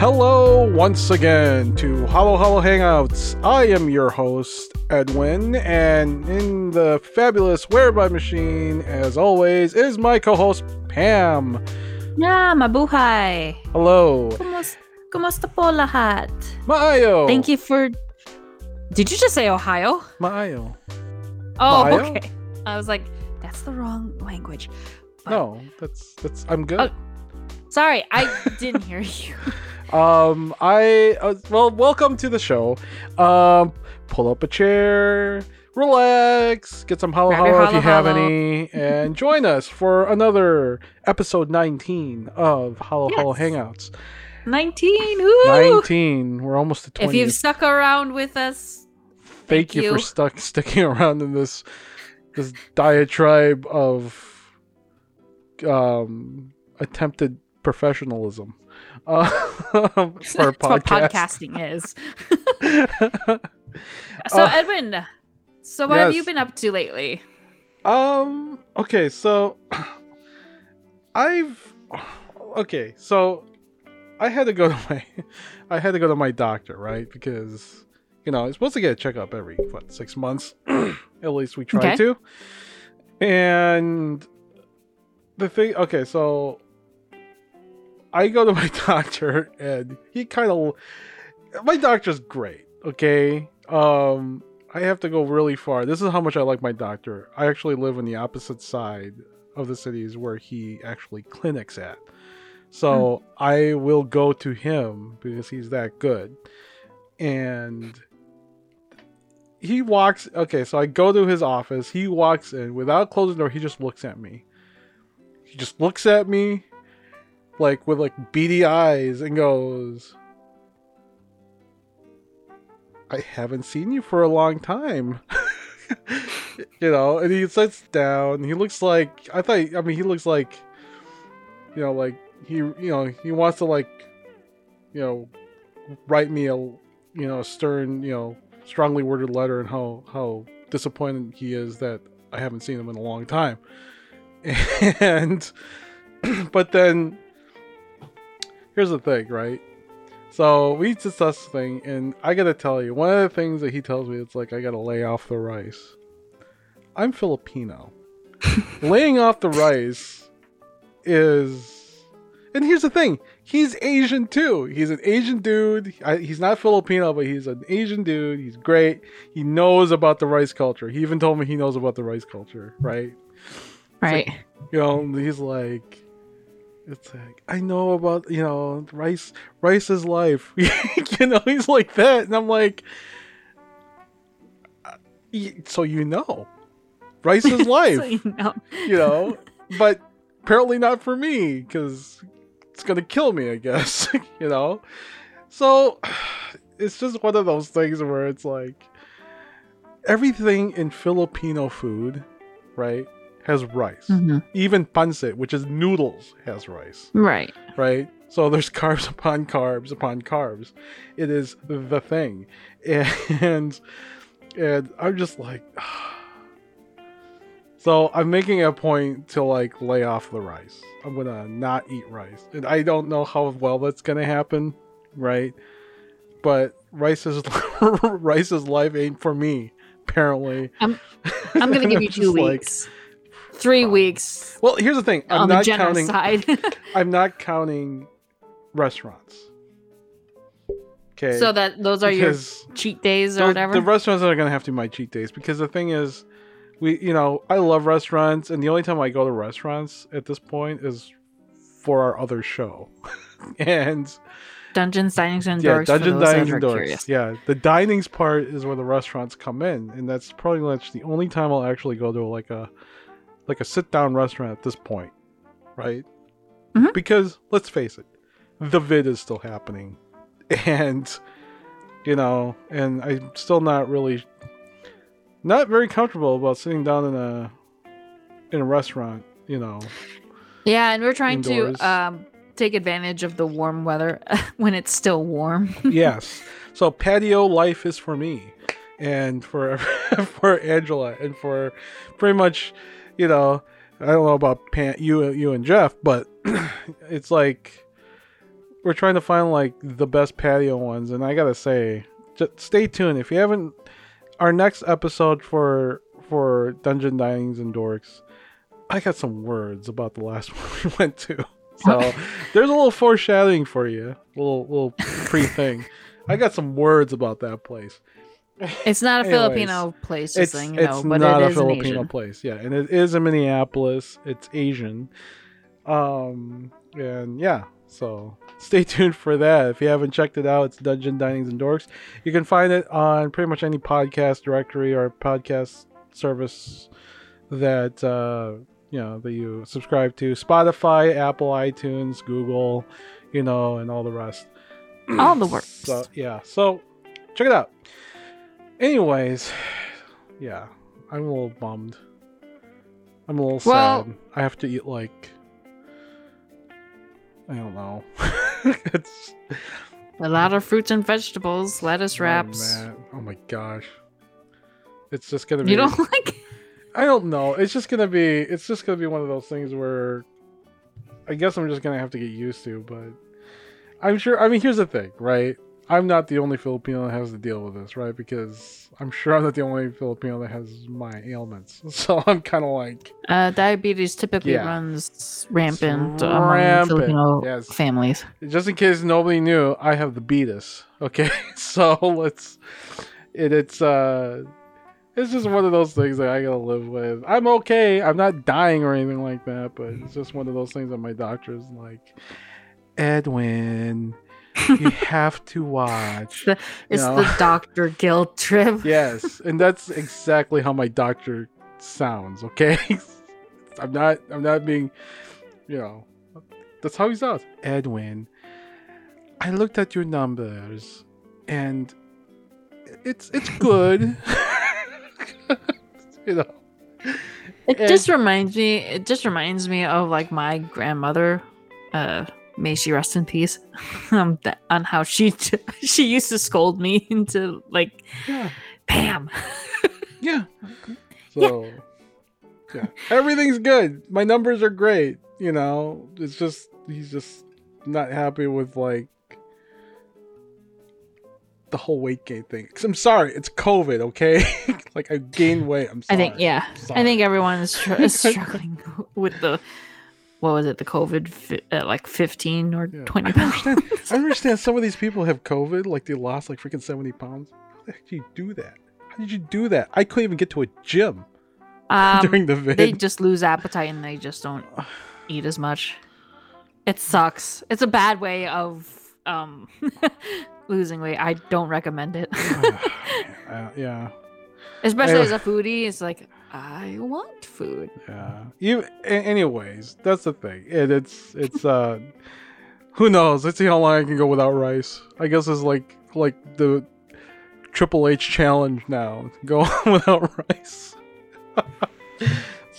Hello once again to Halo Halo Hangouts. I am your host, Edwin, and in the fabulous Whereby Machine, as always, is my co-host, Pam. Yeah, mabuhay. Hello. Kumus kumusta po lahat? Maayo. Thank you for Did you just say Ohio? Maayo. Oh, Maayo? okay. I was like, that's the wrong language. But- No, that's that's I'm good. Oh. Sorry, I didn't hear you. Um, I uh, well, welcome to the show. Um, pull up a chair, relax, get some halo your halo if you have halo. any, and join us for another episode 19 of Halo Halo Yes. Hangouts. 19. Woo! 19. We're almost to 20. If you've stuck around with us, Thank, thank you, for stuck sticking around in this this diatribe of um attempted professionalism. Uh, for that's what podcast. podcasting is. So, Uh, Edwin, so what have you been up to lately? Um. Okay. So, I've. Okay. So, I had to go to my. I had to go to my doctor, right? Because you know, I'm supposed to get a checkup every what six months. At least we try Okay. to. And the thing. Okay. So, I go to my doctor, and he kind of. My doctor's great. Okay. Um. I have to go really far. This is how much I like my doctor. I actually live on the opposite side of the cities where he actually clinics at. So I will go to him because he's that good. And he walks okay, so I go to his office. He walks in without closing the door, he just looks at me. He just looks at me like with like beady eyes and goes I haven't seen you for a long time. you know, and he sits down. He looks like I thought. I mean, he looks like, you know, like he, you know, he wants to like, you know, write me a, you know, a stern, you know, strongly worded letter and how how disappointed he is that I haven't seen him in a long time. And, but then, here's the thing, right? So we discussed the thing, and I gotta tell you, one of the things that he tells me, it's like I gotta lay off the rice. I'm Filipino. Laying off the rice is, and here's the thing: he's Asian too. He's an Asian dude. I, he's not Filipino, but he's an Asian dude. He's great. He knows about the rice culture. He even told me he knows about the rice culture, right? Right. you know he's like it's like i know about you know rice rice is life. You know he's like that. And i'm like uh, so you know rice is life So you know. you know but apparently not for me because it's gonna kill me i guess you know? So it's just one of those things where it's like everything in filipino food right has rice Mhm. even pancit, which is noodles, has rice, Right. right? So there's carbs upon carbs upon carbs. It is the thing, and and I'm just like, so I'm making a point to like lay off the rice. I'm gonna not eat rice, and I don't know how well that's gonna happen, right? But rice is rice is life ain't for me. Apparently, I'm I'm gonna give you two like- three um, weeks Well, here's the thing. I'm on not the counting. side, I'm not counting restaurants. Okay. so that those are your cheat days or whatever. the restaurants are gonna have to be my cheat days because the thing is, we you know I love restaurants and the only time I go to restaurants at this point is for our other show, and Dungeons, dinings, and yeah, for dungeon dining and curious. Yeah, the dinings part is where the restaurants come in, and that's probably much the only time I'll actually go to like a like a sit down restaurant at this point, right? Mhm. Because let's face it, the vid is still happening, and you know, and I'm still not really not very comfortable about sitting down in a in a restaurant, you know. Yeah, and we're trying Indoors. to um, take advantage of the warm weather when it's still warm. yes. So patio life is for me, and for for Angela, and for pretty much, you know, I don't know about Pam, you you and Jeff, but it's like we're trying to find like the best patio ones, and I gotta say, just stay tuned. If you haven't, our next episode for for Dungeon Dinings and Dorks, I got some words about the last one we went to. So there's a little foreshadowing for you, a little little pre thing. I got some words about that place. It's not a Anyways, Filipino place, just It's you know, it's but not it a is Filipino place, yeah, and it is in Minneapolis. It's Asian, um, and yeah. So stay tuned for that. If you haven't checked it out, it's Dungeon Dinings and Dorks. You can find it on pretty much any podcast directory or podcast service that uh, you know that you subscribe to: Spotify, Apple, iTunes, Google, you know, and all the rest. All the works. So yeah, so check it out. Anyways, yeah, I'm a little bummed. I'm a little Well- sad. I have to eat like I don't know. it's A lot of fruits and vegetables, lettuce oh, wraps. man. Oh my gosh. It's just gonna be you don't like? I don't know. It's just gonna be it's just gonna be one of those things where I guess I'm just gonna have to get used to, but I'm sure I mean here's the thing, right? I'm not the only Filipino that has to deal with this, right? Because I'm sure I'm not the only Filipino that has my ailments. So I'm kinda like Uh, diabetes typically Yeah. runs rampant It's among Filipino yes. families. just in case nobody knew, I have the beatus. Okay? So let's it, it's uh it's just one of those things that I gotta live with. I'm okay. I'm not dying or anything like that, but it's just one of those things that my doctor's like, Edwin, you have to watch. The- It's know? the doctor guilt trip. yes, and that's exactly how my doctor sounds. Okay, I'm not. I'm not being. You know, that's how he sounds. Edwin, I looked at your numbers, and it's it's good. you know. It And- just reminds me. It just reminds me of like my grandmother. Uh, may she rest in peace. um, that, on how she she used to scold me into like, Yeah. Pam. Yeah. So, yeah. Everything's good. My numbers are great. You know, it's just, he's just not happy with, like, the whole weight gain thing. 'Cause I'm sorry, it's COVID, okay? like, I gained weight. I'm sorry. I think yeah. I think everyone is, str- is struggling with the what was it? The COVID fi- at like fifteen or Yeah. twenty I pounds. understand, I understand some of these people have COVID, like, they lost, like, freaking 70 pounds. How the heck did you do that? How did you do that? I couldn't even get to a gym Um, during the vid. they just lose appetite and they just don't eat as much. It sucks. It's a bad way of um losing weight. I don't recommend it. Uh, yeah. Especially as a foodie, it's like I want food. Yeah. You. a- Anyways, that's the thing. It, it's it's uh, who knows? Let's see how long I can go without rice. I guess it's like like the Triple H challenge now. Go without rice.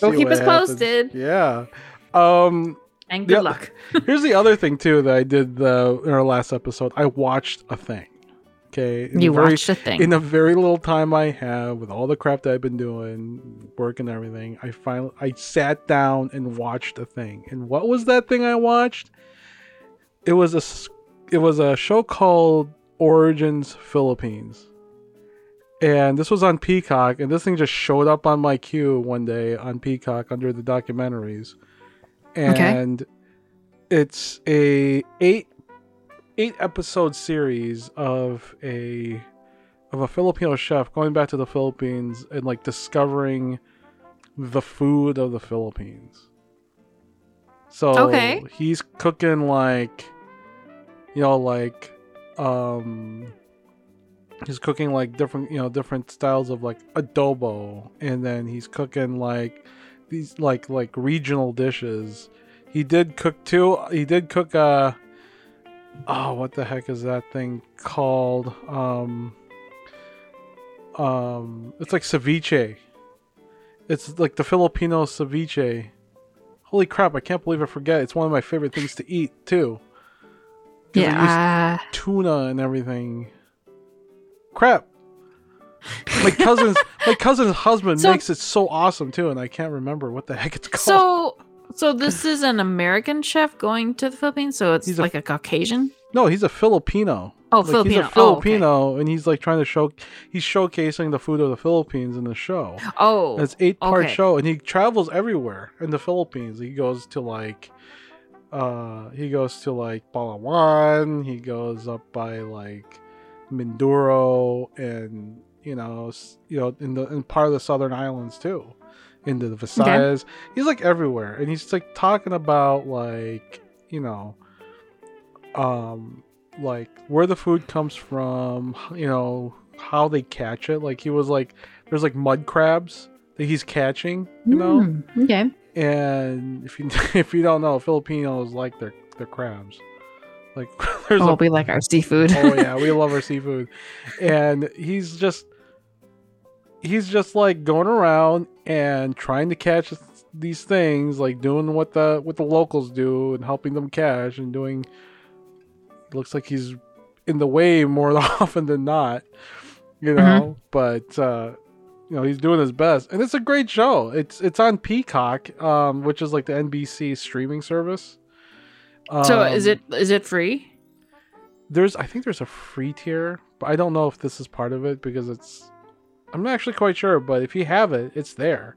Go See keep us happens. posted. Yeah. Um. And good Yeah. luck. Here's the other thing too that I did the in our last episode. I watched a thing. Okay. In You very- watched a thing. in the very little time I have with all the crap that I've been doing, work and everything, I finally I sat down and watched a thing. And what was that thing I watched? It was a it was a show called Origins Philippines. And this was on Peacock, and this thing just showed up on my queue one day on Peacock under the documentaries. Okay. And it's a eight eight episode series of a of a Filipino chef going back to the Philippines and like discovering the food of the Philippines. So Okay. he's cooking like you know like um he's cooking like different you know different styles of like adobo and then he's cooking like these like like regional dishes. He did cook two He did cook uh oh what the heck is that thing called? Um um it's like ceviche. It's like the Filipino ceviche. Holy crap, I can't believe I forget. It's one of my favorite things to eat too. yeah. tuna and everything. Crap. My cousin's my cousin's husband So- makes it so awesome too, and I can't remember what the heck it's called. So So this is an American chef going to the Philippines. So it's He's a- like a Caucasian. No, he's a Filipino. Oh, Like, Filipino. He's a Oh, okay. Filipino, and he's like trying to show. He's showcasing the food of the Philippines in the show. Oh, It's eight part okay. show, and he travels everywhere in the Philippines. He goes to like, uh, he goes to like Palawan. He goes up by like Mindoro, and you know, you know, in the in part of the southern islands too, into the Visayas. He's like everywhere, and he's like talking about like you know, um, like where the food comes from. You know how they catch it. Like he was like, there's like mud crabs that he's catching. You know, Hmm, okay. and if you if you don't know, Filipinos like their their crabs. Like there's Oh, a we like our seafood. oh yeah, we love our seafood, and he's just he's just like going around and trying to catch these things, like doing what the what the locals do and helping them catch and doing. Looks like he's in the way more often than not, you know. But uh, you know he's doing his best, and it's a great show. It's it's on Peacock, um, which is like the NBC streaming service. so is Um, it is it free? there's I think there's a free tier, but I don't know if this is part of it because it's I'm not actually quite sure, but if you have it, it's there.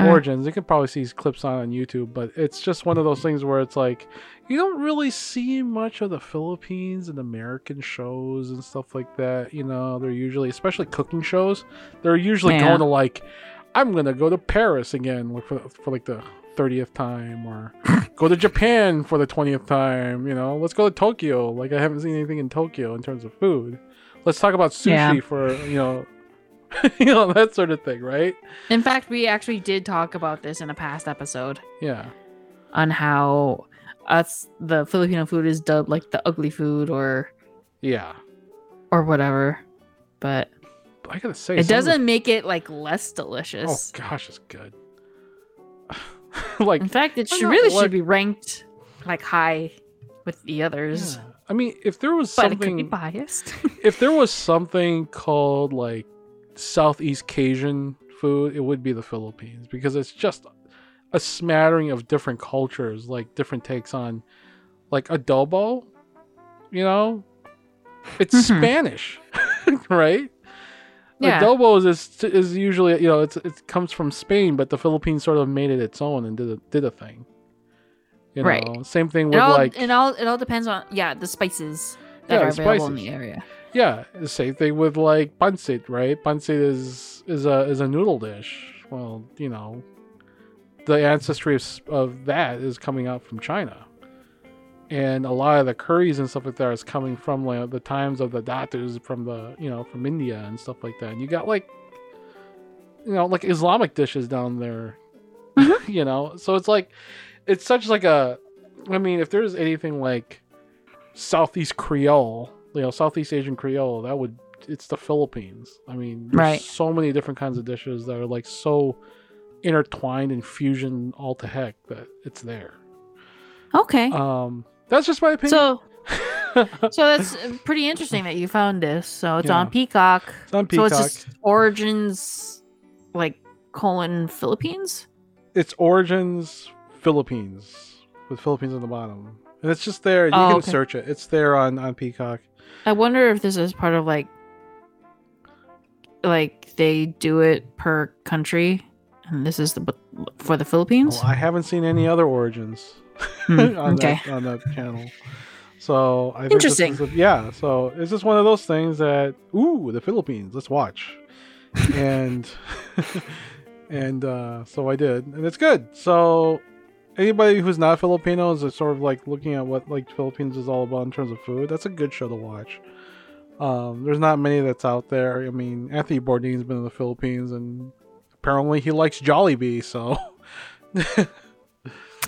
Okay. Origins, you can probably see these clips on on YouTube, but it's just one of those things where it's like you don't really see much of the Philippines and American shows and stuff like that. You know, they're usually, especially cooking shows, they're usually Yeah. going to like, I'm gonna go to Paris again like, for for like the thirtieth time, or go to Japan for the twentieth time. You know, let's go to Tokyo. Like I haven't seen anything in Tokyo in terms of food. Let's talk about sushi Yeah. for you know, you know that sort of thing, right? In fact, we actually did talk about this in a past episode Yeah. on how us the Filipino food is dubbed like the ugly food or Yeah. or whatever. But I gotta say, it of the- doesn't make it like less delicious. Oh gosh, it's good. like, In fact, it should, really like- should be ranked like high with the others. yeah. I mean, if there was But it could be something, biased. if there was something called like Southeast Cajun food, it would be the Philippines because it's just a smattering of different cultures, like different takes on, like adobo. You know, it's Mhm. Spanish, right? Yeah. Adobo is is usually you know it's it comes from Spain, but the Philippines sort of made it its own and did a, did a thing. You know, Right. same thing it with all like it all it all depends on yeah the spices that Yeah, are available in the area. Yeah, the same thing with like pancit, right? Pancit is is a is a noodle dish. Well, you know, the ancestry of, of that is coming out from China. And a lot of the curries and stuff like that is coming from like the times of the datus from the you know from India and stuff like that. And you got like you know like Islamic dishes down there, mm-hmm. you know. So it's like it's such like a. I mean, if there's anything like Southeast Creole, you know, Southeast Asian Creole, that would it's the Philippines. I mean, there's Right. so many different kinds of dishes that are like so intertwined and fusion all to heck that it's there. Okay. Um, that's just my opinion. so so that's pretty interesting that you found this. So it's Yeah. on Peacock. it's on Peacock. So it's just origins like colon Philippines. it's Origins Philippines with Philippines on the bottom, and it's just there. You Oh, can okay. search it. It's there on on Peacock. I wonder if this is part of like like they do it per country and this is the for the Philippines. Well, I haven't seen any other Origins. Hmm, on okay. that on that channel. So I think Interesting. a- yeah. So it's just one of those things that ooh, the Philippines. Let's watch, and and uh, so I did, and it's good. So anybody who's not Filipino is sort of like looking at what like Philippines is all about in terms of food. That's a good show to watch. Um, there's not many that's out there. I mean, Anthony Bourdain's been in the Philippines, and apparently he likes Jollibee. So.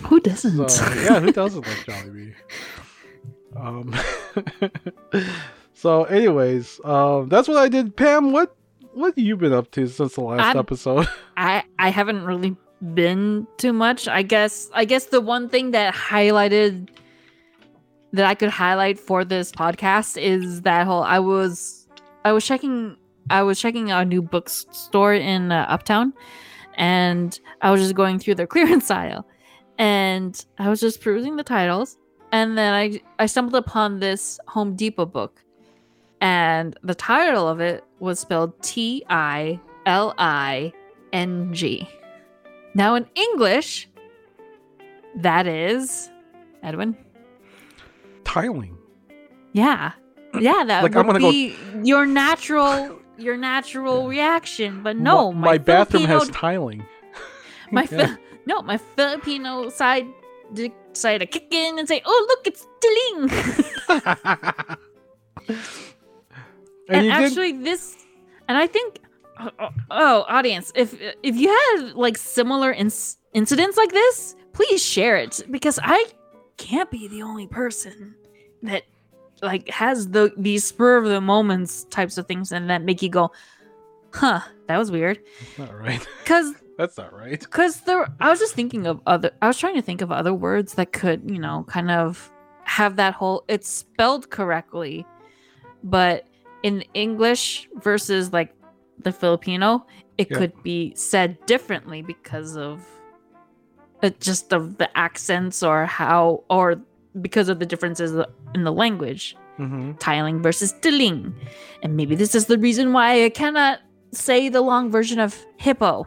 Who doesn't? So yeah, who doesn't like Jollibee? Um. so, anyways, um, that's what I did. Pam, what what have you been up to since the last I'm- episode? I I haven't really been too much. I guess I guess the one thing that highlighted that I could highlight for this podcast is that whole I was I was checking I was checking a new bookstore in uh, Uptown and I was just going through their clearance aisle and I was just perusing the titles, and then I I stumbled upon this Home Depot book, and the title of it was spelled T I L I N G. Now in English, that is Edwin. Tiling. Yeah, yeah, that Like, would gonna go- be your natural your natural reaction. But no, my, my, bathroom Filipino, has tiling. my Yeah. Fi- no, my Filipino side decided to kick in and say, "Oh, look, it's tiling." and, and you did actually, this, and I think, oh, oh, audience, if if you had like similar inc- incidents like this, please share it because I can't be the only person that like has the these spur of the moments types of things and that make you go, "Huh, that was weird." That's not right. Because That's not right. because there i was just thinking of other i was trying to think of other words that could you know kind of have that whole it's spelled correctly but in english versus like the filipino it Yeah. could be said differently because of it just of the accents or how or because of the differences in the language. Hmm tiling versus tiling. And maybe this is the reason why i cannot say the long version of hippo.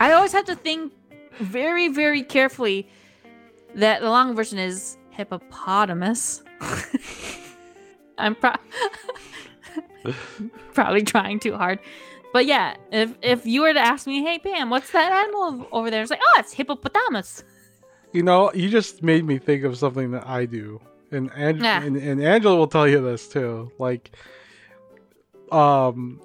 I always have to think very very carefully that the long version is hippopotamus. I'm pro- probably trying too hard but yeah if if you were to ask me hey pam what's that animal over there it's like oh it's hippopotamus You know, you just made me think of something that I do, and Ang- Yeah. and, and Angela will tell you this too. Like, um,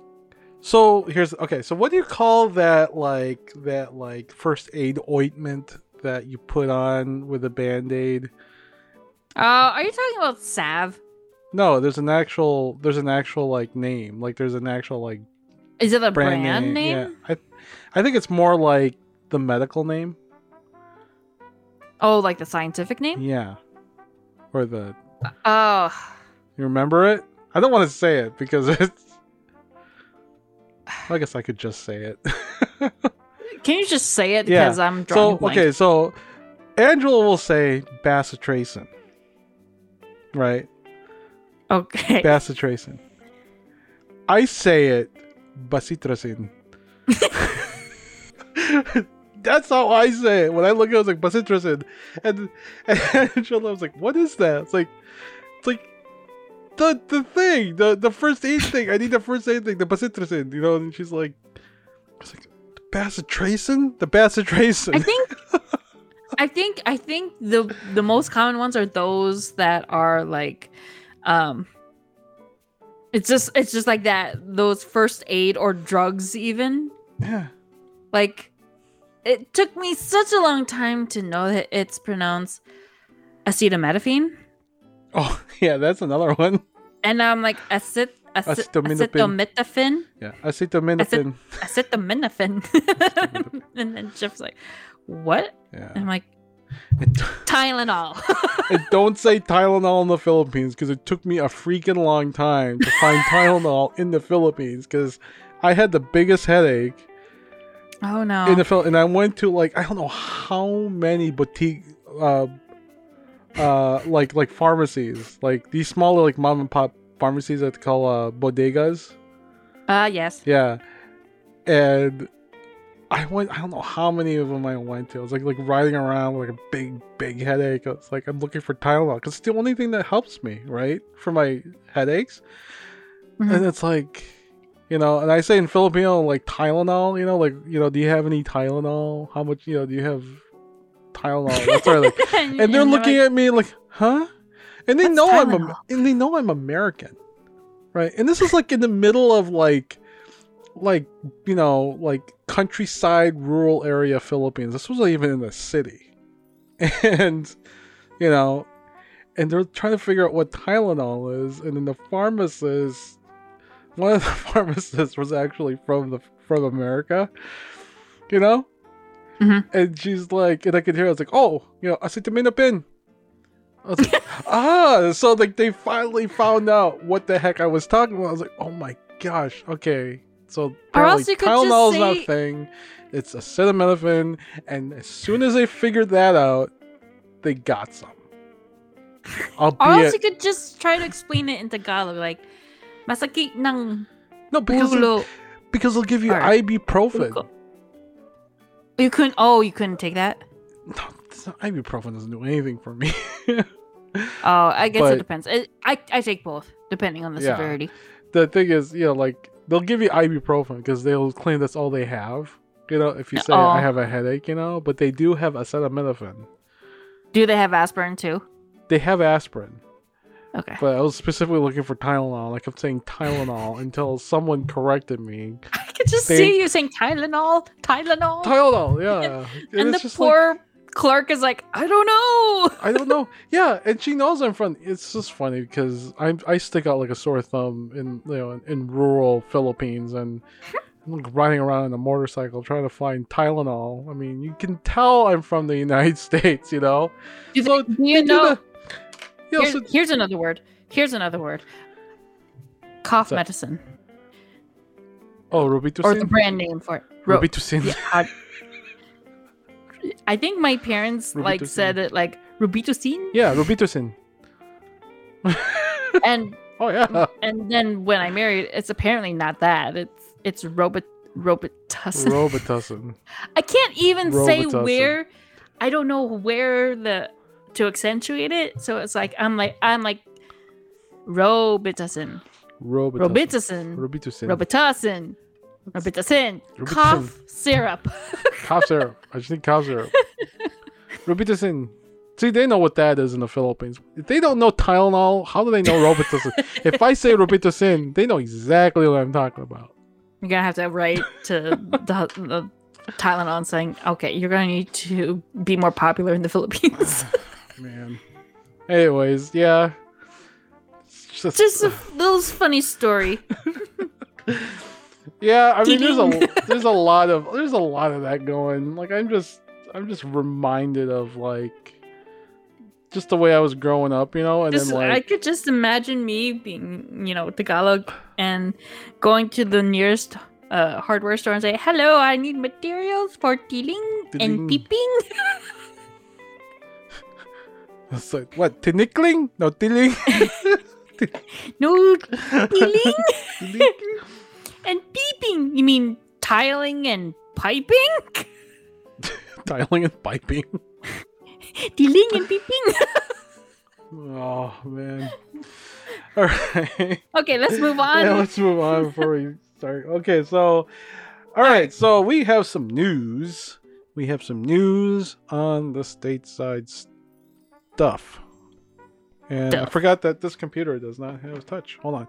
so here's okay. So what do you call that? Like that? Like first aid ointment that you put on with a band aid? uh are you talking about salve No, there's an actual. There's an actual like name. Like there's an actual like is it a brand, brand, name, Yeah, I, I think it's more like the medical name. oh like the scientific name Yeah, or the uh, oh You remember it? I don't want to say it because it's. I guess I could just say it. Can you just say it? Yeah. Because I'm so drawing a blank. okay, so Angela will say bacitracin, right? Okay. Bacitracin. I say it bacitracin. That's how I say it. When I look at it, I was like bacitracin, and, and Angela was like, "What is that?" It's like, it's like the the thing, the the first aid thing. I need the first aid thing, the bacitracin. You know, and she's like, I was like, bacitracin, the bacitracin. I think I think I think the the most common ones are those that are like um it's just it's just like that those first aid or drugs even yeah. like it took me such a long time to know that it's pronounced acetaminophen Oh yeah, that's another one. and I'm like acet, acet Acetaminophen. acetaminophen Yeah, acetaminophen. acetaminophen and then Jeff's like what Yeah. and I'm like Tylenol and don't say Tylenol in the Philippines because it took me a freaking long time to find Tylenol in the Philippines because I had the biggest headache oh no in the Phil, and I went to like I don't know how many boutique, uh, uh, like like pharmacies, like these smaller like mom and pop pharmacies that they call uh bodegas. Ah, yes. Yeah, and I went. I don't know how many of them I went to. I was like like riding around with like a big big headache. It's like I'm looking for Tylenol because it's the only thing that helps me right for my headaches. Mhm. And it's like, you know, and I say in Filipino like Tylenol. You know, like you know, do you have any Tylenol? How much? You know, do you have Tylenol? That's right. Like, and they're looking at me like, huh? And they What's know I'm and they know I'm American, right? And this is like in the middle of like, like you know, like countryside, rural area Philippines. This wasn't even in the city, and you know, and they're trying to figure out what Tylenol is, and then the pharmacist, one of the pharmacists was actually from the from America, you know. Mhm. And she's like, and I could hear, I was like, oh, you know, acetaminophen. I was like, ah, so like they finally found out what the heck I was talking about. I was like, oh my gosh, okay, So Or else you could just Tylenol is not a say- thing. It's acetaminophen, and as soon as they figured that out, they got some. Or else you could just try to explain it in Tagalog, like, masakit ng no, because ulo. because they'll give you Or- ibuprofen. You couldn't. Oh, you couldn't take that. No, not- ibuprofen doesn't do anything for me. Oh, I guess But- it depends. It, I I take both depending on the Yeah. severity. the thing is, you know, like they'll give you ibuprofen because they'll claim that's all they have. You know, if you say I Oh. have a headache, you know, but they do have acetaminophen. Do they have aspirin too? They have aspirin, Okay. but I was specifically looking for Tylenol. I kept saying Tylenol until someone corrected me. I could just They- see you saying Tylenol, Tylenol, Tylenol, yeah. and it's the poor like, clerk is like, I don't know. I don't know. Yeah, and she knows I'm from. It's just funny because I I stick out like a sore thumb in you know in, in rural Philippines and I'm like riding around on a motorcycle trying to find Tylenol. I mean, you can tell I'm from the United States, you know. Do, So you know? the- you know, Here's, so- here's another word. Here's another word. Cough medicine, oh, or the Robitussin. brand name for it. Ro- Robitussin. Yeah, I- think my parents like said it like Robitussin, Yeah, Robitussin. and Oh yeah, and then when I married, it's apparently not that. It's it's Robit Robitussin. Robitussin. I can't even say Robitussin. where. I don't know where the to accentuate it. So it's like I'm like I'm like Robitussin, Robitussin. Robitussin, Robitussin. Robitussin, Robitussin, Robitussin. cough syrup. cough syrup. I just need cough syrup. Robitussin. See, they know what that is in the Philippines. If they don't know Tylenol, how do they know Robitussin? if I say Robitussin, they know exactly what I'm talking about. You're gonna have to write to the, the Tylenol saying, okay, you're gonna need to be more popular in the Philippines. Man. Anyways, yeah. It's just, Just a little funny story. Yeah. I mean, there's a there's a lot of there's a lot of that going. Like, I'm just I'm just reminded of like just the way I was growing up, you know, and just then like I could just imagine me being, you know, Tagalog and going to the nearest uh, hardware store and say, "Hello, I need materials for tiling and peeping." it's like what tinikling? No tiling. no Tiling? And peeping. You mean tiling and piping? Tiling and piping. tiling and peeping. Oh man. All right. okay, let's move on. yeah, let's move on before we start. Okay, so all right, so we have some news. We have some news on the stateside stuff. And I forgot that this computer does not have touch. Hold on.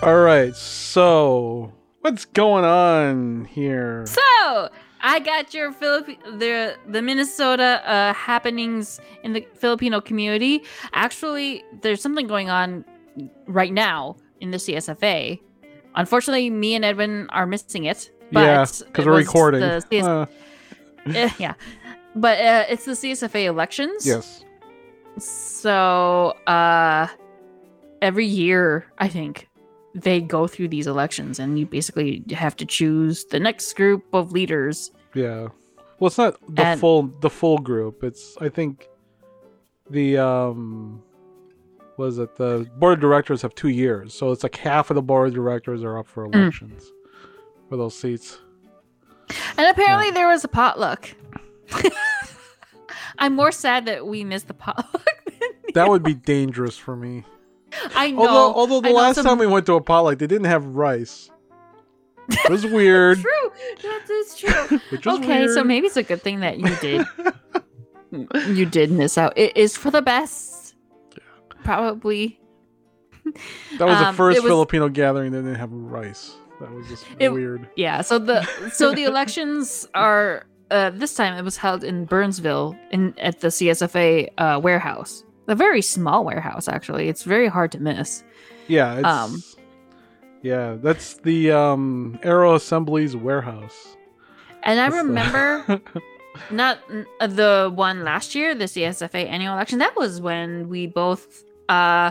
All right, so what's going on here? So I got your Philippi- the the Minnesota uh, happenings in the Filipino community. Actually, there's something going on right now in the CSFA. Unfortunately, me and Edwin are missing it. But yeah, because we're recording. CS- Uh, eh, yeah, but uh, it's the CSFA elections. yes. So uh, every year, I think they go through these elections, and you basically have to choose the next group of leaders. Yeah. Well, it's not the And- full the full group. It's I think the um was it the board of directors have two years, so it's like half of the board of directors are up for Mm. elections for those seats. And apparently there was a potluck. I'm more sad that we missed the potluck. That would be dangerous for me. I know. Although although the know last some- time we went to a potluck, they didn't have rice. It was weird. True. That is true. Okay, so maybe it's a good thing that you did. you did miss out. It is for the best. Probably. that was the um, first was- Filipino gathering that didn't have rice. That was just It- weird. Yeah. So the so the elections are uh, this time it was held in Burnsville in at the CSFA uh, warehouse. A very small warehouse, actually. It's very hard to miss. Yeah, it's Um, yeah, that's the um Aero Assemblies warehouse. And I That's the- remember not uh, the one last year, the CSFA annual election. That was when we both uh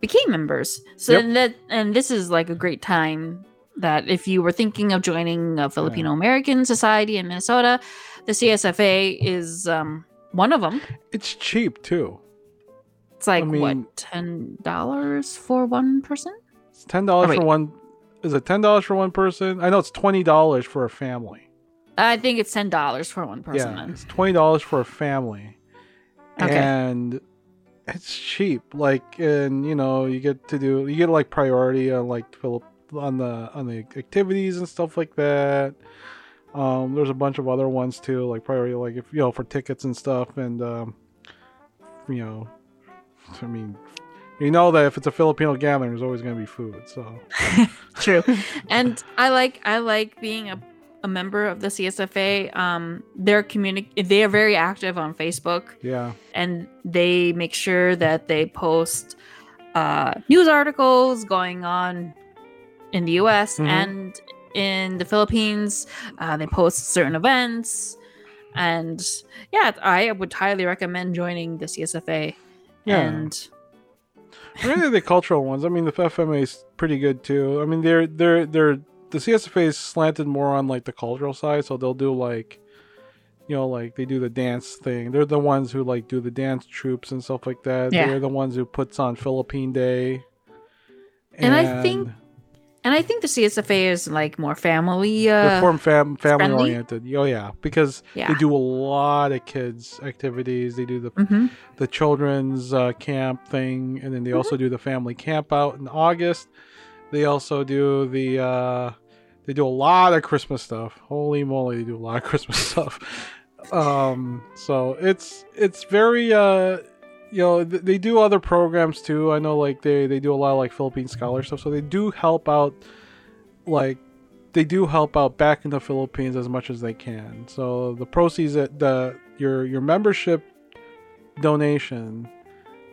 became members. So Yep. that and this is like a great time that if you were thinking of joining a Filipino American society in Minnesota, the CSFA is um one of them. It's cheap too. It's like mean- what ten dollars for one person? It's ten dollars Oh, for one. Is it ten dollars for one person? I know it's twenty dollars for a family. I think it's ten dollars for one person. yeah, then. it's twenty dollars for a family, Okay. and it's cheap. Like, and you know, you get to do you get like priority on like Philip on the on the activities and stuff like that. Um, there's a bunch of other ones too, like priority, like if you know for tickets and stuff, and um, you know, I mean, you know that if it's a Filipino gathering, there's always going to be food. So True. and I like I like being a, a member of the CSFA. Um, they're communi- they are very active on Facebook, yeah, and they make sure that they post uh, news articles going on in the U.S. Mhm. and in the Philippines. Uh, they post certain events, and yeah, I would highly recommend joining the CSFA. Yeah. And really the cultural ones. I mean, the FMA is pretty good too. I mean, they're they're they're the CSFA is slanted more on like the cultural side, so they'll do like, you know, like they do the dance thing. They're the ones who like do the dance troops and stuff like that. Yeah. They're the ones who puts on Philippine Day. And I think And I think the CSFA is like more family. they're Uh, form fam- family friendly? oriented. Oh yeah, because yeah. they do a lot of kids activities. They do the hmm the children's uh, camp thing, and then they Mm-hmm. also do the family camp out in August. They also do the uh, they do a lot of Christmas stuff. Holy moly, they do a lot of Christmas stuff. Um, so it's it's very uh, you know th- they do other programs too. I know like they they do a lot of like Philippine scholar stuff. So they do help out like they do help out back in the Philippines as much as they can. So the proceeds that the your your membership donation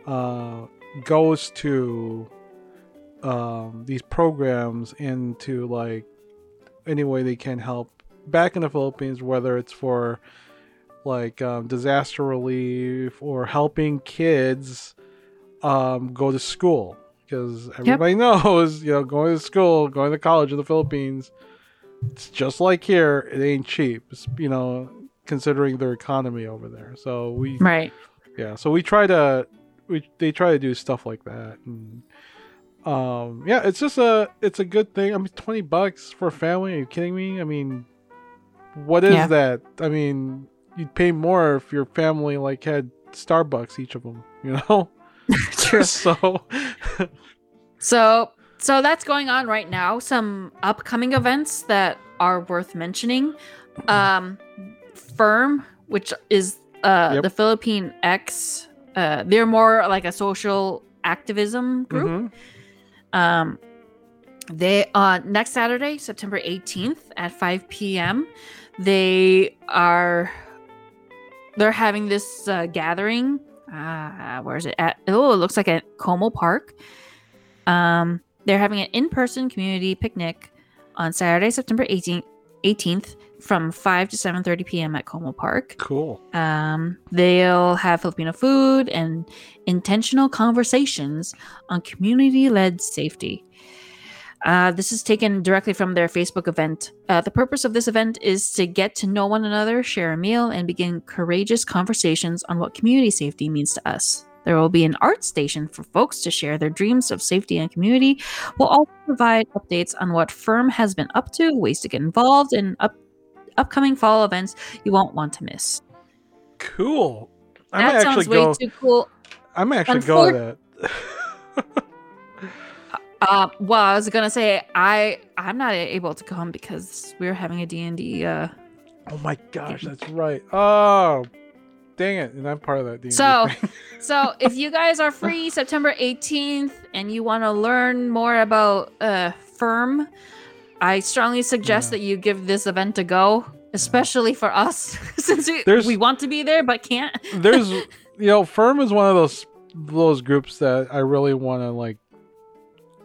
uh, goes to um, these programs and to like any way they can help back in the Philippines, whether it's for like um, disaster relief or helping kids um, go to school. Because everybody knows you know going to school going to college in the philippines it's just like here it ain't cheap. It's, you know considering their economy over there. So we Right. yeah so we try to we they try to do stuff like that. And um yeah it's just a it's a good thing. I mean 20 bucks for a family? Are you kidding me? I mean what is Yeah. that? I mean you'd pay more if your family like had starbucks each of them you know True. so So so that's going on right now. Some upcoming events that are worth mentioning. Um Firm, which is uh Yep. the Philippine X uh they're more like a social activism group. mhm. Um, they uh next Saturday, September 18th at 5 p.m. They are they're having this uh, gathering. Uh, where is it at? Oh, it looks like at Como Park. Um, they're having an in-person community picnic on Saturday, September 18th, 18th from 5 to 7:30 p.m. at Como Park. cool Um, they'll have Filipino food and intentional conversations on community led safety. Uh, this is taken directly from their Facebook event. Uh, the purpose of this event is to get to know one another, share a meal, and begin courageous conversations on what community safety means to us. There will be an art station for folks to share their dreams of safety and community. We'll also provide updates on what Firm has been up to, ways to get involved, and up- upcoming fall events you won't want to miss. cool i That sounds actually way go too cool. i might actually go to that Uh, well, I was gonna say I I'm not able to come because we're having a D and D. Uh, oh my gosh that's right oh dang it and i'm part of that D&D So- so if you guys are free September 18th and you want to learn more about uh Firm, I strongly suggest Yeah. that you give this event a go, especially for us since we, There's- we want to be there but can't. there's you know firm is one of those those groups that i really want to like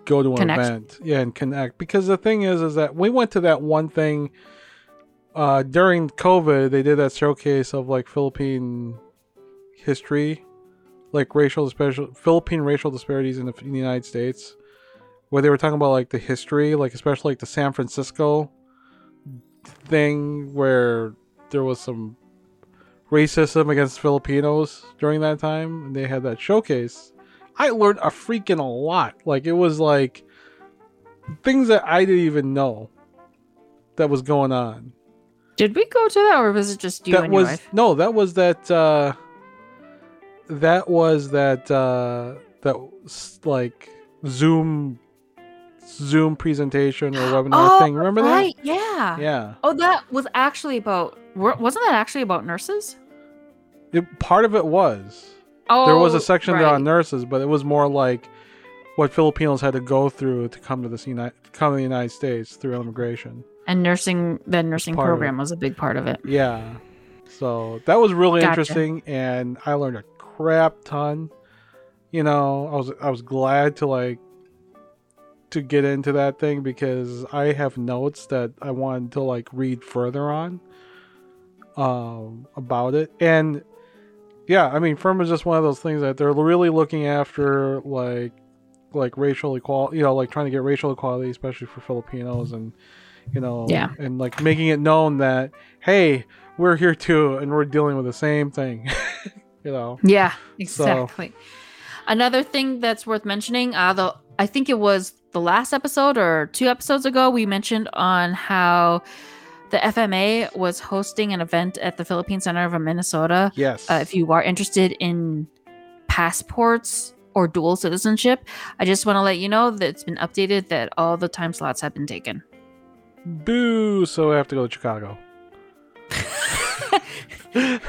go to an Connect. event yeah and connect because the thing is is that we went to that one thing uh, during COVID, they did that showcase of like Philippine history, like racial special Philippine racial disparities in the, in the United States, where they were talking about like the history, like especially like the San Francisco thing where there was some racism against Filipinos during that time, and they had that showcase. I learned a freaking a lot. Like it was like things that I didn't even know that was going on. Did we go to that, or was it just you that and was your wife? no, that was that. uh That was that. uh That like Zoom, Zoom presentation or webinar Oh, thing. Remember that? right? Yeah. that? Yeah. Oh, that was actually about. Wasn't that actually about nurses? It, part of it was. Oh, there was a section there on nurses, but it was more like what Filipinos had to go through to come to this United, come to the United States through immigration. and nursing. The nursing program was a big part of it. Yeah. So that was really Gotcha. interesting and I learned a crap ton. You know, I was I was glad to like to get into that thing because I have notes that I wanted to like read further on um about it. And yeah, I mean Firm is just one of those things that they're really looking after like like racial equality, you know, like trying to get racial equality especially for Filipinos and you know, Yeah. and like making it known that hey, we're here too and we're dealing with the same thing. you know. Yeah, So- exactly. Another thing that's worth mentioning, uh, the I think it was the last episode or two episodes ago, we mentioned on how the FMA was hosting an event at the Philippine Center of Minnesota. Yes. Uh, if you are interested in passports or dual citizenship, I just want to let you know that it's been updated that all the time slots have been taken. Boo, so I have to go to Chicago. and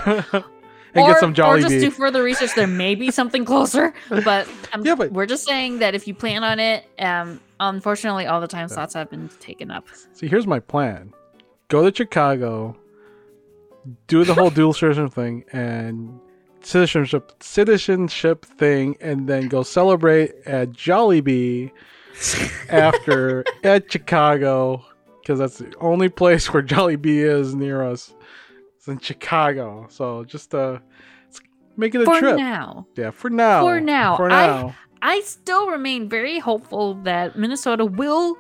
or, get some Jolly or just Bee. do further research. There may be something closer, but, um, Yeah, but- we're just saying that if you plan on it, um, unfortunately, all the time slots have been taken up. See, here's my plan: go to Chicago, do the whole dual citizenship thing, and citizenship citizenship thing, and then go celebrate at Jollibee after at Chicago, because that's the only place where Jollibee is near us. It's in Chicago, so just uh, make it a For trip. now, Yeah, for now. For now. For now. I- now. I still remain very hopeful that Minnesota will.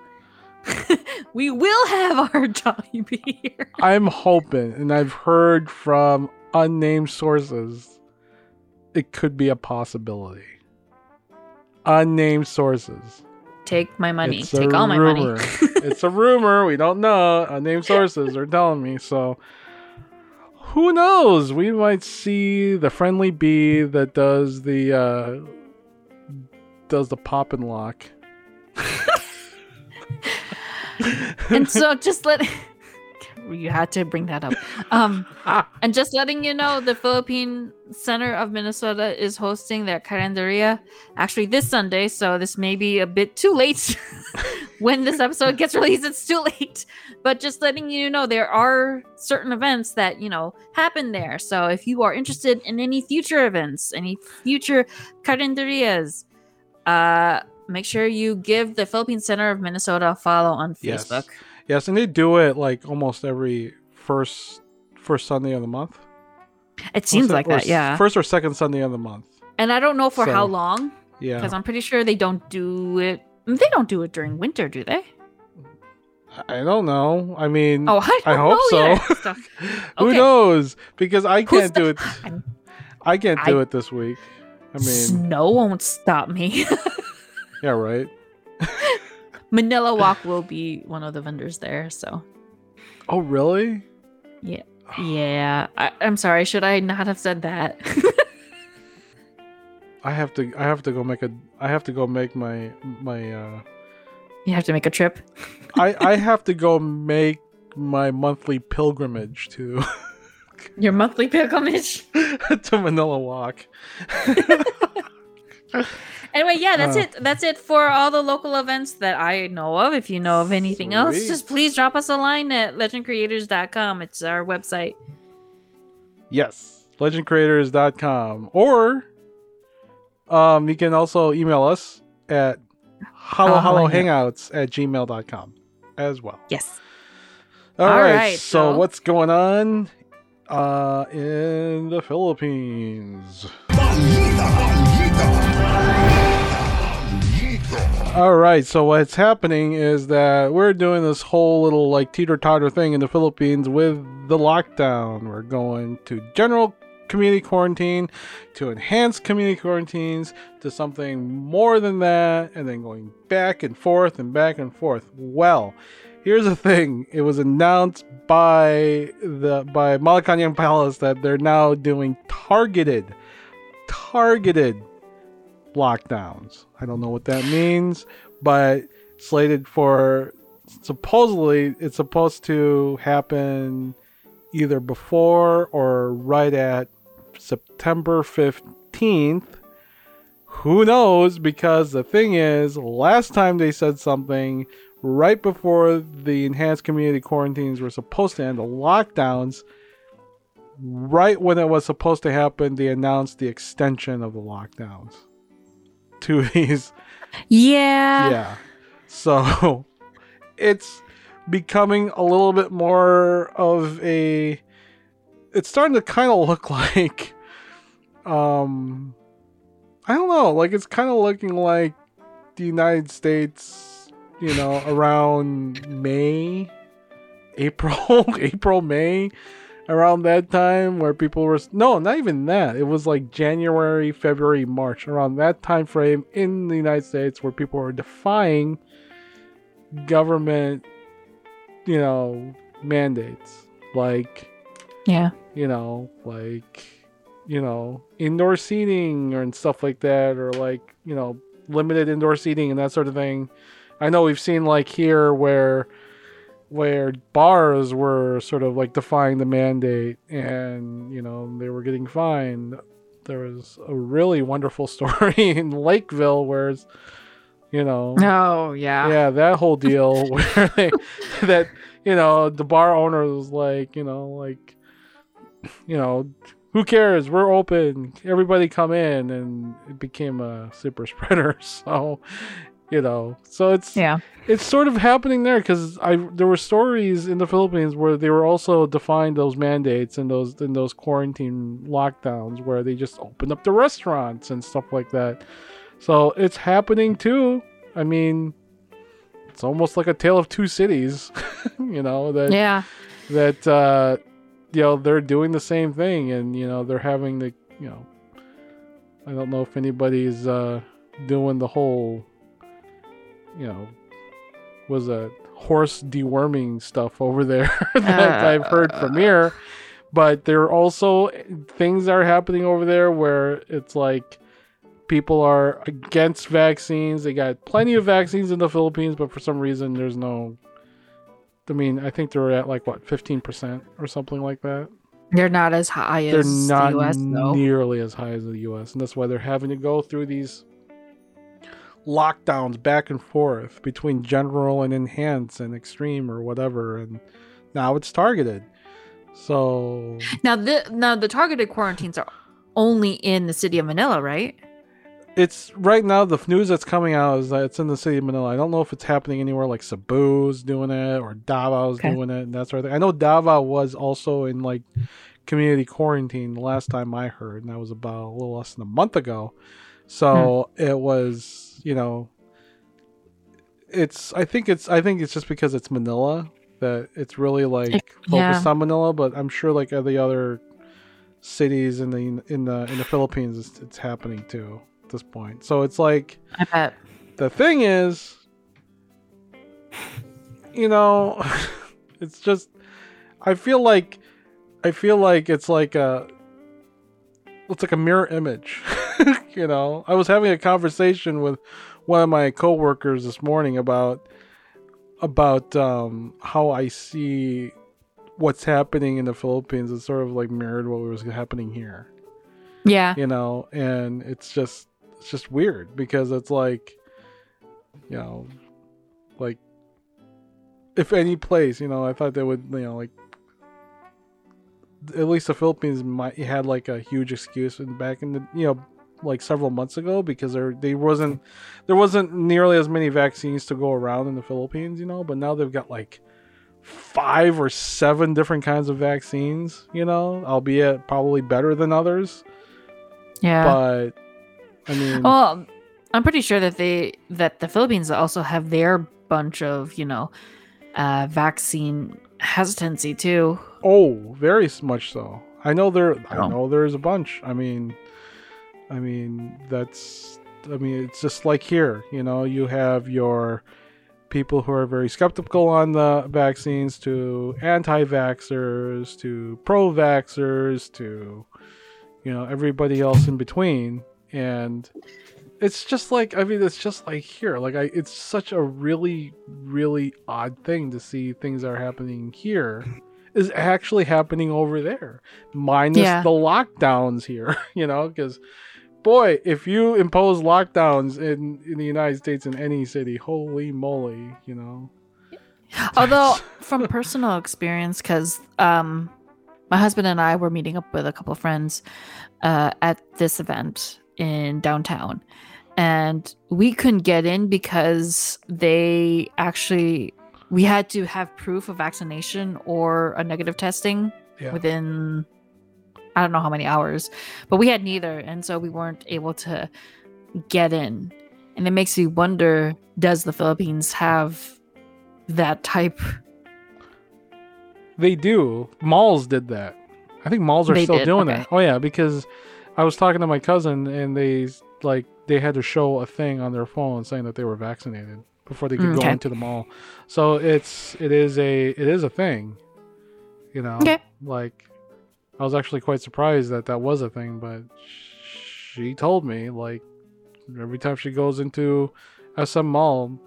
we will have our Jollibee here. I'm hoping, and I've heard from unnamed sources, it could be a possibility. Unnamed sources. Take my money. It's Take all my rumor. money. it's a rumor. We don't know. Unnamed sources are telling me. So, who knows? We might see the friendly bee that does the uh, does the pop and lock. And so just let you had to bring that up. Um and just letting you know the philippine center of minnesota is hosting their carinderia actually this sunday. So this may be a bit too late when this episode gets released. It's too late. But just letting you know there are certain events that you know happen there. So if you are interested in any future events any future carinderias uh make sure you give the philippine center of minnesota a follow on facebook Yes, yes, and they do it like almost every first first Sunday of the month. It seems like that, yeah. First or second Sunday of the month. and I don't know for how long Yeah. because I'm pretty sure they don't do it. They don't do it during winter, do they? I don't know. I mean, Oh, I, I hope so. So, who knows? Because I can't do it. I can't do I- it this week. I mean, Snow won't stop me. yeah, right. Manila Walk will be one of the vendors there. So Oh, really? yeah, I, I'm sorry. Should I not have said that? I have to. I have to go make a. I have to go make my my. uh you have to make a trip. I I have to go make my monthly pilgrimage to Your monthly pilgrimage. to Manila Walk. Anyway, yeah, that's Uh. it. That's it for all the local events that I know of. If you know of anything else, just please drop us a line at legendcreators.com. It's our website. Yes, legendcreators.com. Or um, you can also email us at Hello, hello, halohalohangouts at gmail.com as well. Yes. All All right, right, so so- what's going on uh, in the Philippines? All right, so what's happening is that we're doing this whole little like teeter totter thing in the Philippines with the lockdown. We're going to general community quarantine, to enhanced community quarantines, to something more than that, and then going back and forth and back and forth. Well, here's the thing: it was announced by the by Malacanang Palace that they're now doing targeted, targeted lockdowns. I don't know what that means, but slated for supposedly it's supposed to happen either before or right at September 15th. Who knows? Because the thing is, last time they said something right before the enhanced community quarantines were supposed to end, the lockdowns, right when it was supposed to happen, they announced the extension of the lockdowns to these Yeah. yeah. So it's becoming a little bit more of a it's starting to kind of look like um I don't know, like it's kind of looking like the United States, you know, around May, April, April, May, around that time where people were no, not even that. It was like January, February, March, around that time frame in the United States where people were defying government, you know, mandates. Like Yeah. you know, like, you know, indoor seating or and stuff like that, or like, you know, limited indoor seating and that sort of thing. I know we've seen like here where where bars were sort of like defying the mandate and you know they were getting fined. There was a really wonderful story in Lakeville where it's, you know Oh yeah. yeah, that whole deal where they that you know the bar owner was like, you know, like you know, who cares? We're open. Everybody come in, and it became a super spreader. So, you know, so it's Yeah. it's sort of happening there because I there were stories in the Philippines where they were also defined those mandates and those in those quarantine lockdowns where they just opened up the restaurants and stuff like that. So it's happening too. I mean, it's almost like a tale of two cities, you know that Yeah. that uh, you know they're doing the same thing and you know they're having the you know I don't know if anybody's uh, doing the whole you know was a horse deworming stuff over there that uh. I've heard from here but there are also things that are happening over there where it's like people are against vaccines they got plenty of vaccines in the Philippines but for some reason there's no I mean, I think they're at like what, fifteen percent or something like that. They're not as high They're as not the US though. nearly as high as the U.S., and that's why they're having to go through these lockdowns back and forth between general and enhanced and extreme or whatever. And now it's targeted. So Now the now the targeted quarantines are only in the city of Manila, right? it's right now the news that's coming out is that it's in the city of Manila. I don't know if it's happening anywhere like Cebu's doing it or Davao's Okay. doing it and that sort of thing. I know Davao was also in like community quarantine the last time I heard, and that was about a little less than a month ago. So hmm. it was, you know, it's. I think it's. I think it's just because it's Manila that it's really like It- focused yeah. on Manila, but I'm sure like the other cities in the in the in the Philippines, it's, it's happening too at this point. So it's like I bet. the thing is, you know, it's just I feel like I feel like it's like a it's like a mirror image. you know, I was having a conversation with one of my coworkers this morning about about um, how I see what's happening in the Philippines is sort of like mirrored what was happening here Yeah. you know and it's just it's just weird because it's like you know like if any place you know i thought they would you know like at least the philippines might had like a huge excuse in back in the you know like several months ago because there they wasn't there wasn't nearly as many vaccines to go around in the philippines you know but now they've got like five or seven different kinds of vaccines. You know, albeit probably better than others. Yeah. But I mean, well, I'm pretty sure that they that the Philippines also have their bunch of you know uh, vaccine hesitancy too. oh, very much so. I know there. I Oh. know there's a bunch. I mean, I mean that's. I mean, it's just like here. You know, you have your people who are very skeptical on the vaccines, to anti-vaxxers, to pro-vaxxers, to you know everybody else in between, and it's just like I mean, it's just like here. Like I, it's such a really, really odd thing to see things that are happening here is actually happening over there, minus Yeah. the lockdowns here. You know, because boy, if you impose lockdowns in in the United States in any city, holy moly, you know. Although from personal experience, because um, my husband and I were meeting up with a couple of friends uh, at this event in downtown, and we couldn't get in because they actually we had to have proof of vaccination or a negative testing Yeah. within I don't know how many hours, but we had neither, and so we weren't able to get in. And it makes me wonder: Does the Philippines have that type? They do. Malls did that. I think malls are They still did, doing okay. that. Oh yeah, because I was talking to my cousin and they like they had to show a thing on their phone saying that they were vaccinated before they could Mm, go into the mall. So it's it is a it is a thing. You know. Okay. Like I was actually quite surprised that that was a thing, but she told me like every time she goes into SM Mall,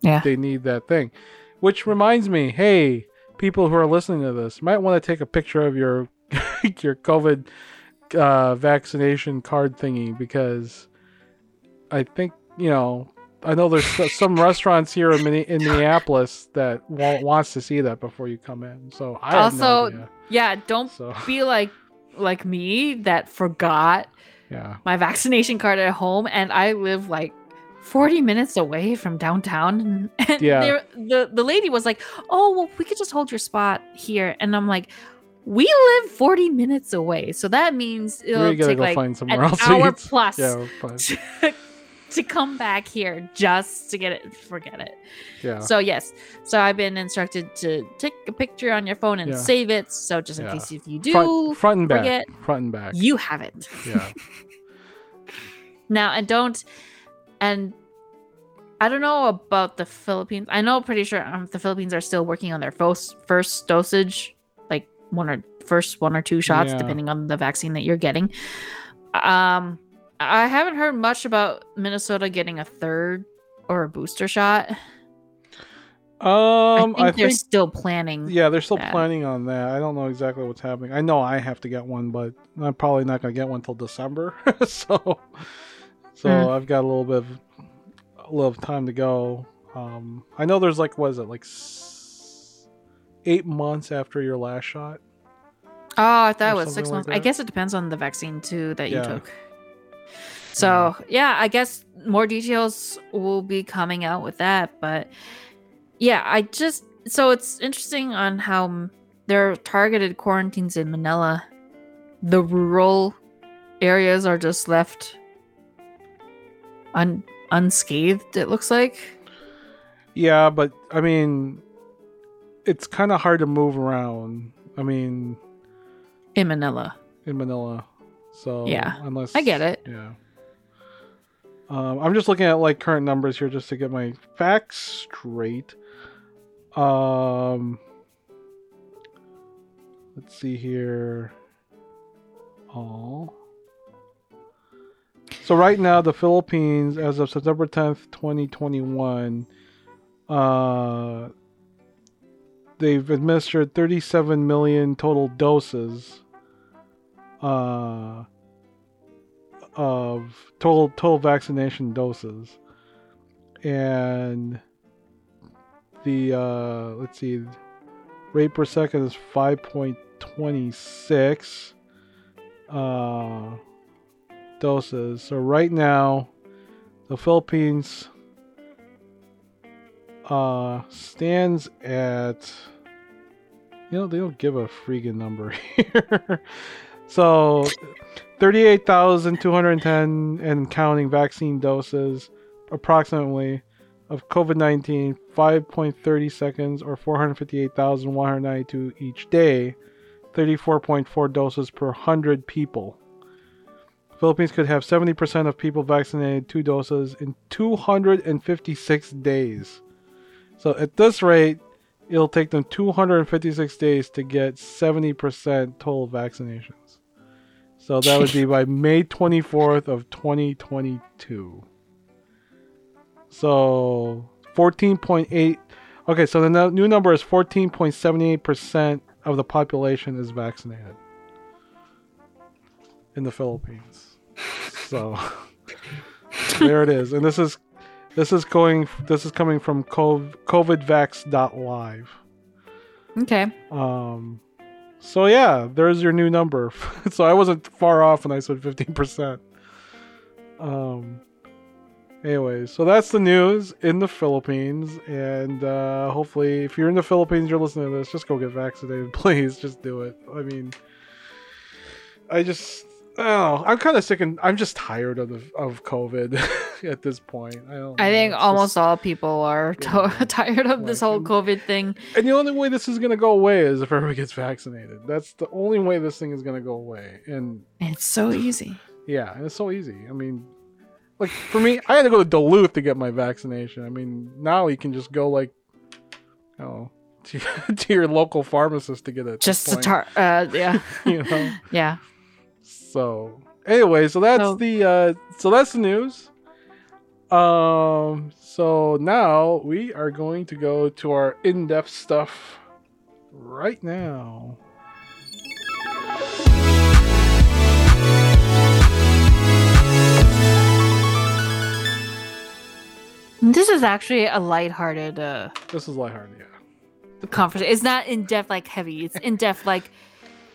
Yeah. they need that thing. Which reminds me, hey, people who are listening to this, might want to take a picture of your your COVID uh, vaccination card thingy because I think you know. I know there's some restaurants here in, in Minneapolis that wa- wants to see that before you come in. So I have no Also. Yeah, don't So be like like me that forgot yeah, my vaccination card at home and I live like 40 minutes away from downtown and, Yeah. there- the the lady was like, "Oh, well, we could just hold your spot here." And I'm like, "We live 40 minutes away." So that means it'll take like find an somewhere else. to hour plus Yeah, to, to come back here just to get it forget it. yeah. So yes, so I've been instructed to take a picture on your phone and Yeah. save it. So just in Yeah. case if you do, front, front and back. forget, Front and back. you have it yeah. now. And don't and I don't know about the Philippines. I know pretty sure um, the Philippines are still working on their first first dosage, like one or first one or two shots, Yeah. depending on the vaccine that you're getting. Um, I haven't heard much about Minnesota getting a third or a booster shot. Um, I think I they're think still planning. Yeah, they're still that. planning on that. I don't know exactly what's happening. I know I have to get one, but I'm probably not going to get one till December. so, so Mm. I've got a little bit of a little time to go. Um, I know there's like what is it like s- eight months after your last shot. Oh, I thought it was six like months. I guess it depends on the vaccine too that you took. So yeah, I guess more details will be coming out with that. But yeah, I just so it's interesting on how there are targeted quarantines in Manila. The rural areas are just left un unscathed. It looks like. Yeah, but I mean, it's kind of hard to move around. I mean, In Manila, in Manila. So Yeah, unless I get it. Yeah. Um, I'm just looking at like current numbers here just to get my facts straight. Um, let's see here. All. So right now, the Philippines, as of September 10th, 2021, uh, they've administered 37 million total doses. Uh, of total total vaccination doses and the uh let's see rate per second is 5.26 uh doses so right now the philippines uh, stands at. You know, they don't give a freaking number here. So, 38,210 and counting vaccine doses, approximately, of COVID 19, 5.30 seconds or 458,192 each day, 34.4 doses per 100 people. Philippines could have 70% of people vaccinated two doses in 256 days. So at this rate, it'll take them 256 days to get 70% total vaccinations. So that would be by May 24th of 2022. So 14.8 Okay, so the no- new number is 14.78% of the population is vaccinated in the Philippines. So there it is. And this is this is going this is coming from cov- covidvax.live. Okay. Um so yeah, there's your new number. so I wasn't far off when I said 15%. Um Anyway, so that's the news in the Philippines, and uh, hopefully, if you're in the Philippines, you're listening to this, just go get vaccinated, please. Just do it. I mean, I just, I. I'm kind of sick and I'm just tired of the of COVID at this point. I don't. I know, think it's almost just- all people are Yeah. to- tired of this whole COVID thing. and the only way this is gonna go away is if everybody gets vaccinated. That's the only way this thing is gonna go away. And It's so easy. Yeah, and it's so easy. I mean, like for me, I had to go to Duluth to get my vaccination. I mean, now you can just go like, oh, to, to your local pharmacist to get it. Just to tar. Uh, yeah. you know. Yeah. So anyway, so that's So- the uh, so that's the news. Um. So now we are going to go to our in-depth stuff right now. This is actually a lighthearted uh This is lighthearted, yeah. conversation. It's not in depth like heavy. It's in depth like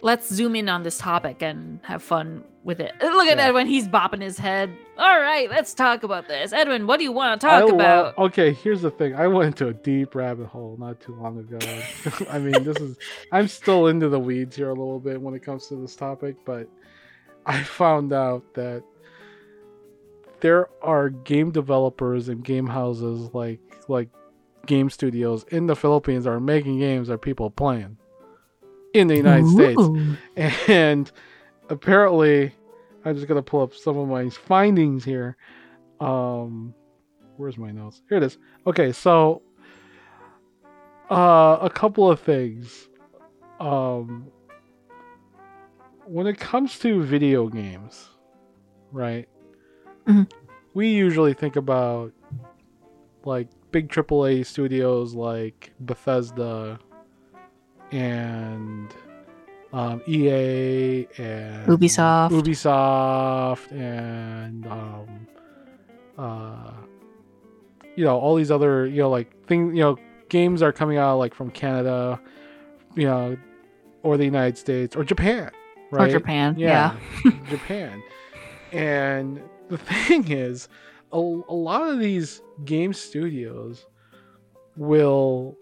let's zoom in on this topic and have fun with it. Uh, Look at Yeah. Edwin, he's bopping his head. All right, let's talk about this. Edwin, what do you want to talk love- about? okay, here's the thing. I went into a deep rabbit hole not too long ago. I mean, this is I'm still into the weeds here a little bit when it comes to this topic, but I found out that there are game developers and game houses like like game studios in the Philippines are making games that people are playing in the United States. And apparently i'm just gonna pull up some of my findings here. Um where's my notes? Here it is. Okay so uh a couple of things. Um when it comes to video games right Mhm. we usually think about like big AAA studios like Bethesda and um, EA and Ubisoft. Ubisoft and um, uh, you know all these other you know like things you know games are coming out like from Canada, you know, or the United States or Japan, right? Or Japan. Yeah, Yeah. Japan. And the thing is, a, a lot of these game studios will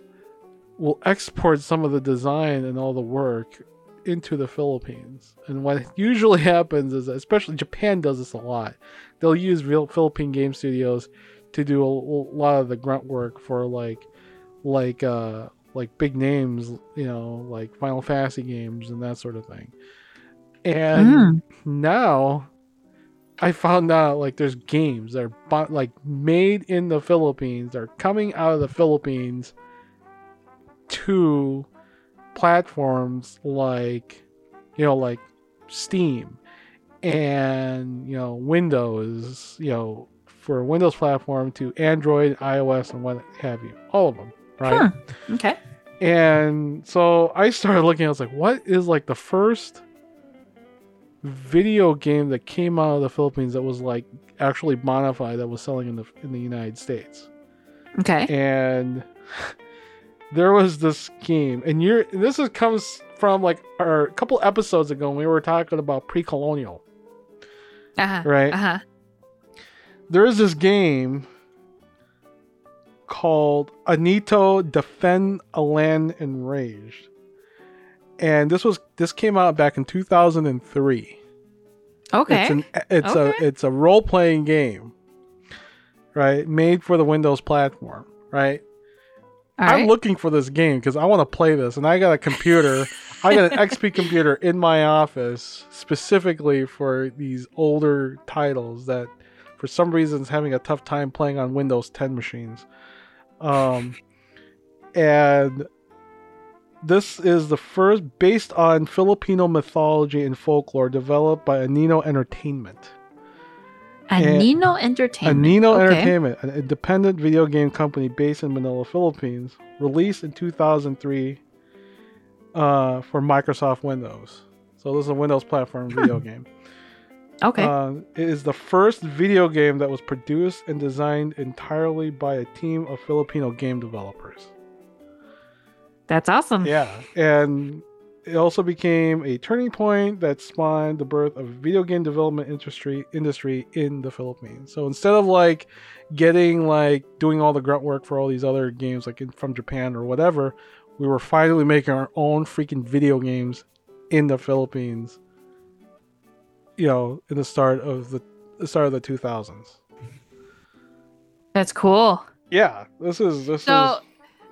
will export some of the design and all the work into the Philippines. And what usually happens is, especially Japan does this a lot. They'll use real Philippine game studios to do a, lot of the grunt work for like like uh like big names, you know, like Final Fantasy games and that sort of thing. And Mm. now I found out like there's games that are like made in the Philippines. They're coming out of the Philippines to platforms like you know like Steam and you know Windows, you know for Windows platform to Android, iOS, and what have you, all of them, right? Hmm. Okay. And so I started looking. I was like, "What is like the first video game that came out of the Philippines that was like actually modified that was selling in the in the United States?" Okay. And there was this game, and you're this is comes from like our a couple episodes ago when we were talking about pre-colonial. Uh huh. Right. Uh huh. There is this game called Anito Defend a Land Enraged. And this was this came out back in 2003. Okay. It's an it's Okay. a it's a role playing game, right? Made for the Windows platform, right? All I'm right. looking for this game because I want to play this, and I got a computer. I got an XP computer in my office specifically for these older titles that, for some reason, is having a tough time playing on Windows 10 machines. Um, and this is the first based on Filipino mythology and folklore developed by Anino Entertainment. Anino Entertainment. Anino okay. Entertainment, an independent video game company based in Manila, Philippines, released in 2003 uh, for Microsoft Windows. So this is a Windows platform video game. Okay. Uh, it is the first video game that was produced and designed entirely by a team of Filipino game developers. That's awesome. Yeah, and it also became a turning point that spawned the birth of video game development industry industry in the Philippines. So instead of like getting like doing all the grunt work for all these other games like in, from Japan or whatever, we were finally making our own freaking video games in the Philippines. You know, in the start of the, the start of the 2000s. That's cool. Yeah, this is this So, is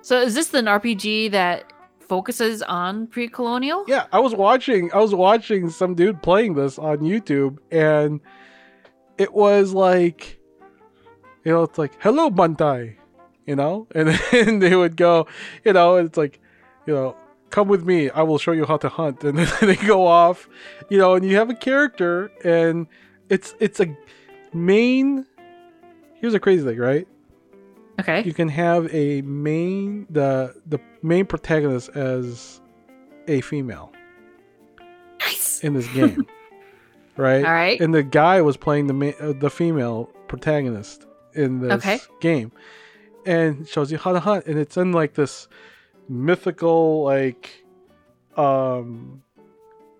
so is this an RPG that focuses on pre-colonial? Yeah, I was watching I was watching some dude playing this on YouTube and it was like you know, it's like, "Hello, Bantai." You know? And then they would go, you know, it's like, you know, come with me, I will show you how to hunt. And then they go off, you know, and you have a character and it's it's a main Here's a crazy thing, right? Okay. you can have a main the the main protagonist as a female Nice. in this game right All right. and the guy was playing the ma- uh, the female protagonist in this Okay. game and shows you how to hunt and it's in like this mythical like um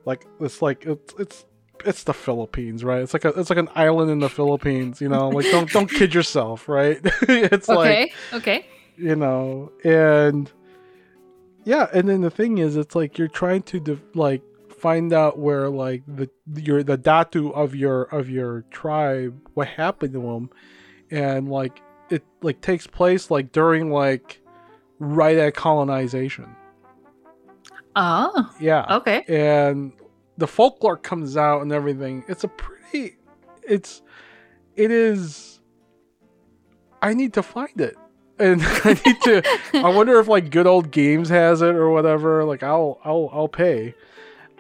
like it's like it's it's it's the Philippines, right? It's like a it's like an island in the Philippines, you know. Like don't don't kid yourself, right? it's like okay. okay. you know and yeah and then the thing is it's like you're trying to de- like find out where like the your the datu of your of your tribe what happened to them and like it like takes place like during like right at colonization Oh. yeah Okay. and the folklore comes out and everything it's a pretty it's it is i need to find it and i need to i wonder if like good old games has it or whatever like i'll i'll i'll pay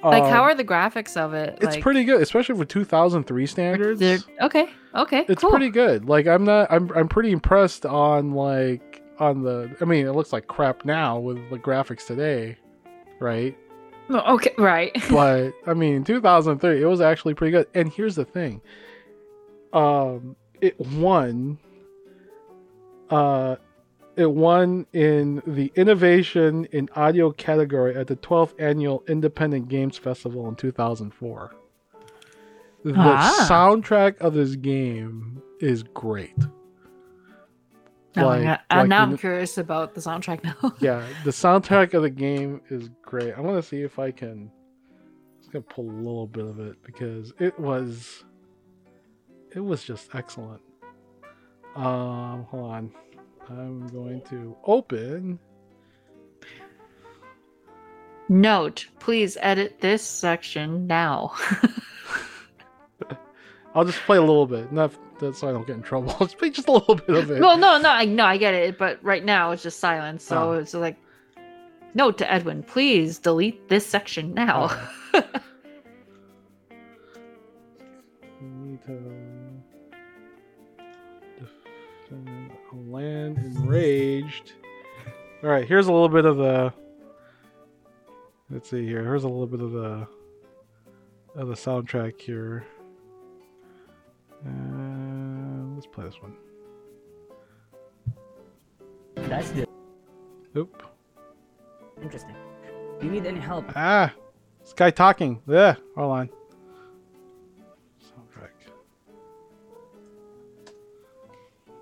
Like, how Um, are the graphics of it? it's like, pretty good especially for 2003 standards Okay. Okay. it's cool. pretty good like i'm not i'm i'm pretty impressed on like on the i mean it looks like crap now with the graphics today right Okay. Right. but I mean, 2003, it was actually pretty good. And here's the thing, um, it won. Uh, it won in the innovation in audio category at the 12th annual Independent Games Festival in 2004. The Ah. soundtrack of this game is great. Oh my Like-. Uh, like now I'm curious about the soundtrack now. yeah, the soundtrack of the game is great. I want to see if I can. I'm just gonna pull a little bit of it because it was, it was just excellent. Um, hold on, I'm going to open. Note: Please edit this section now. I'll just play a little bit, not that so I don't get in trouble. I'll just play just a little bit of it. well, no, no, I no, I get it, but right now it's just silence. So Oh. it's like, note to Edwin: Please delete this section now. Oh. Anito defend a land enraged. All right, here's a little bit of the. Let's see here. Here's a little bit of the of the soundtrack here. Uh, let's play this one. That's good. Oop. Interesting. Do you need any help? Ah, this guy talking. Yeah, hold on. Soundtrack.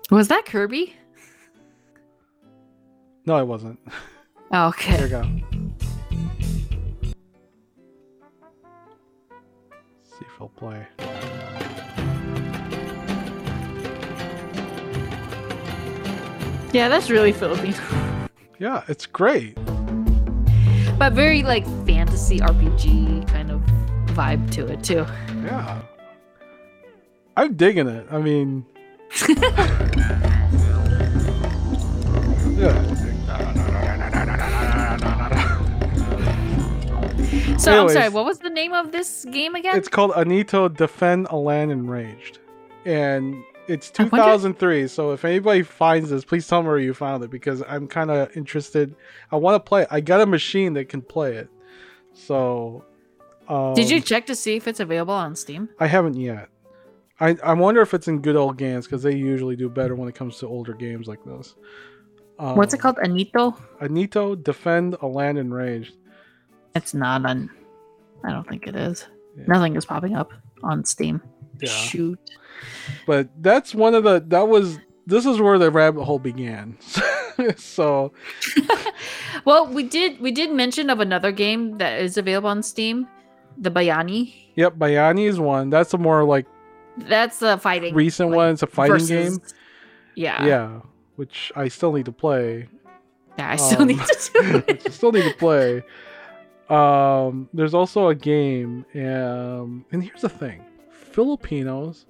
Was that Kirby? No, it wasn't. Oh, There okay. you go. See if he'll play. Yeah, that's really Filipino. Yeah, it's great. but very like fantasy RPG kind of vibe to it too. Yeah. I'm digging it. I mean, yeah. So I'm sorry, what was the name of this game again? It's called Anito Defend a Land Enraged. And it's I wonder- 2003. So if anybody finds this, please tell me where you found it because I'm kind of interested. I want to play it. I got a machine that can play it. So. Um, Did you check to see if it's available on Steam? I haven't yet. I, I wonder if it's in good old games because they usually do better when it comes to older games like this. Um, What's it called? Anito? Anito Defend a Land Enraged. It's not on. I don't think it is. Yeah. Nothing is popping up on Steam. Yeah. Shoot. But that's one of the that was this is where the rabbit hole began. so Well, we did we did mention of another game that is available on Steam, the Bayani. yep, Bayani is one. That's a more like That's a fighting recent like, one. It's a fighting versus- game. Yeah. Yeah, which I still need to play. Yeah, I still Um, need to do it. still need to play. Um, there's also a game, um, and here's the thing: Filipinos,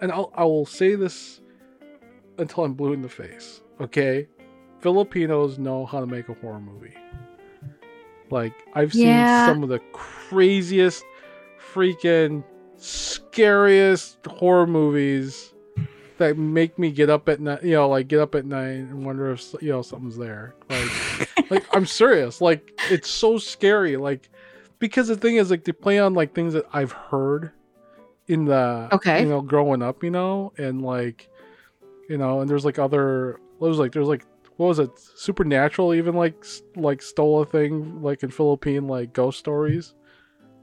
and I'll I will say this until I'm blue in the face. Okay, Filipinos know how to make a horror movie. Like I've seen Yeah. some of the craziest, freaking scariest horror movies that make me get up at night. You know, like get up at night and wonder if you know something's there. Like like I'm serious. Like it's so scary. Like because the thing is like they play on like things that I've heard in the Okay. you know growing up, you know, and like you know, and there's like other what was like there's like what was it supernatural even like like stole a thing like in Philippine like ghost stories,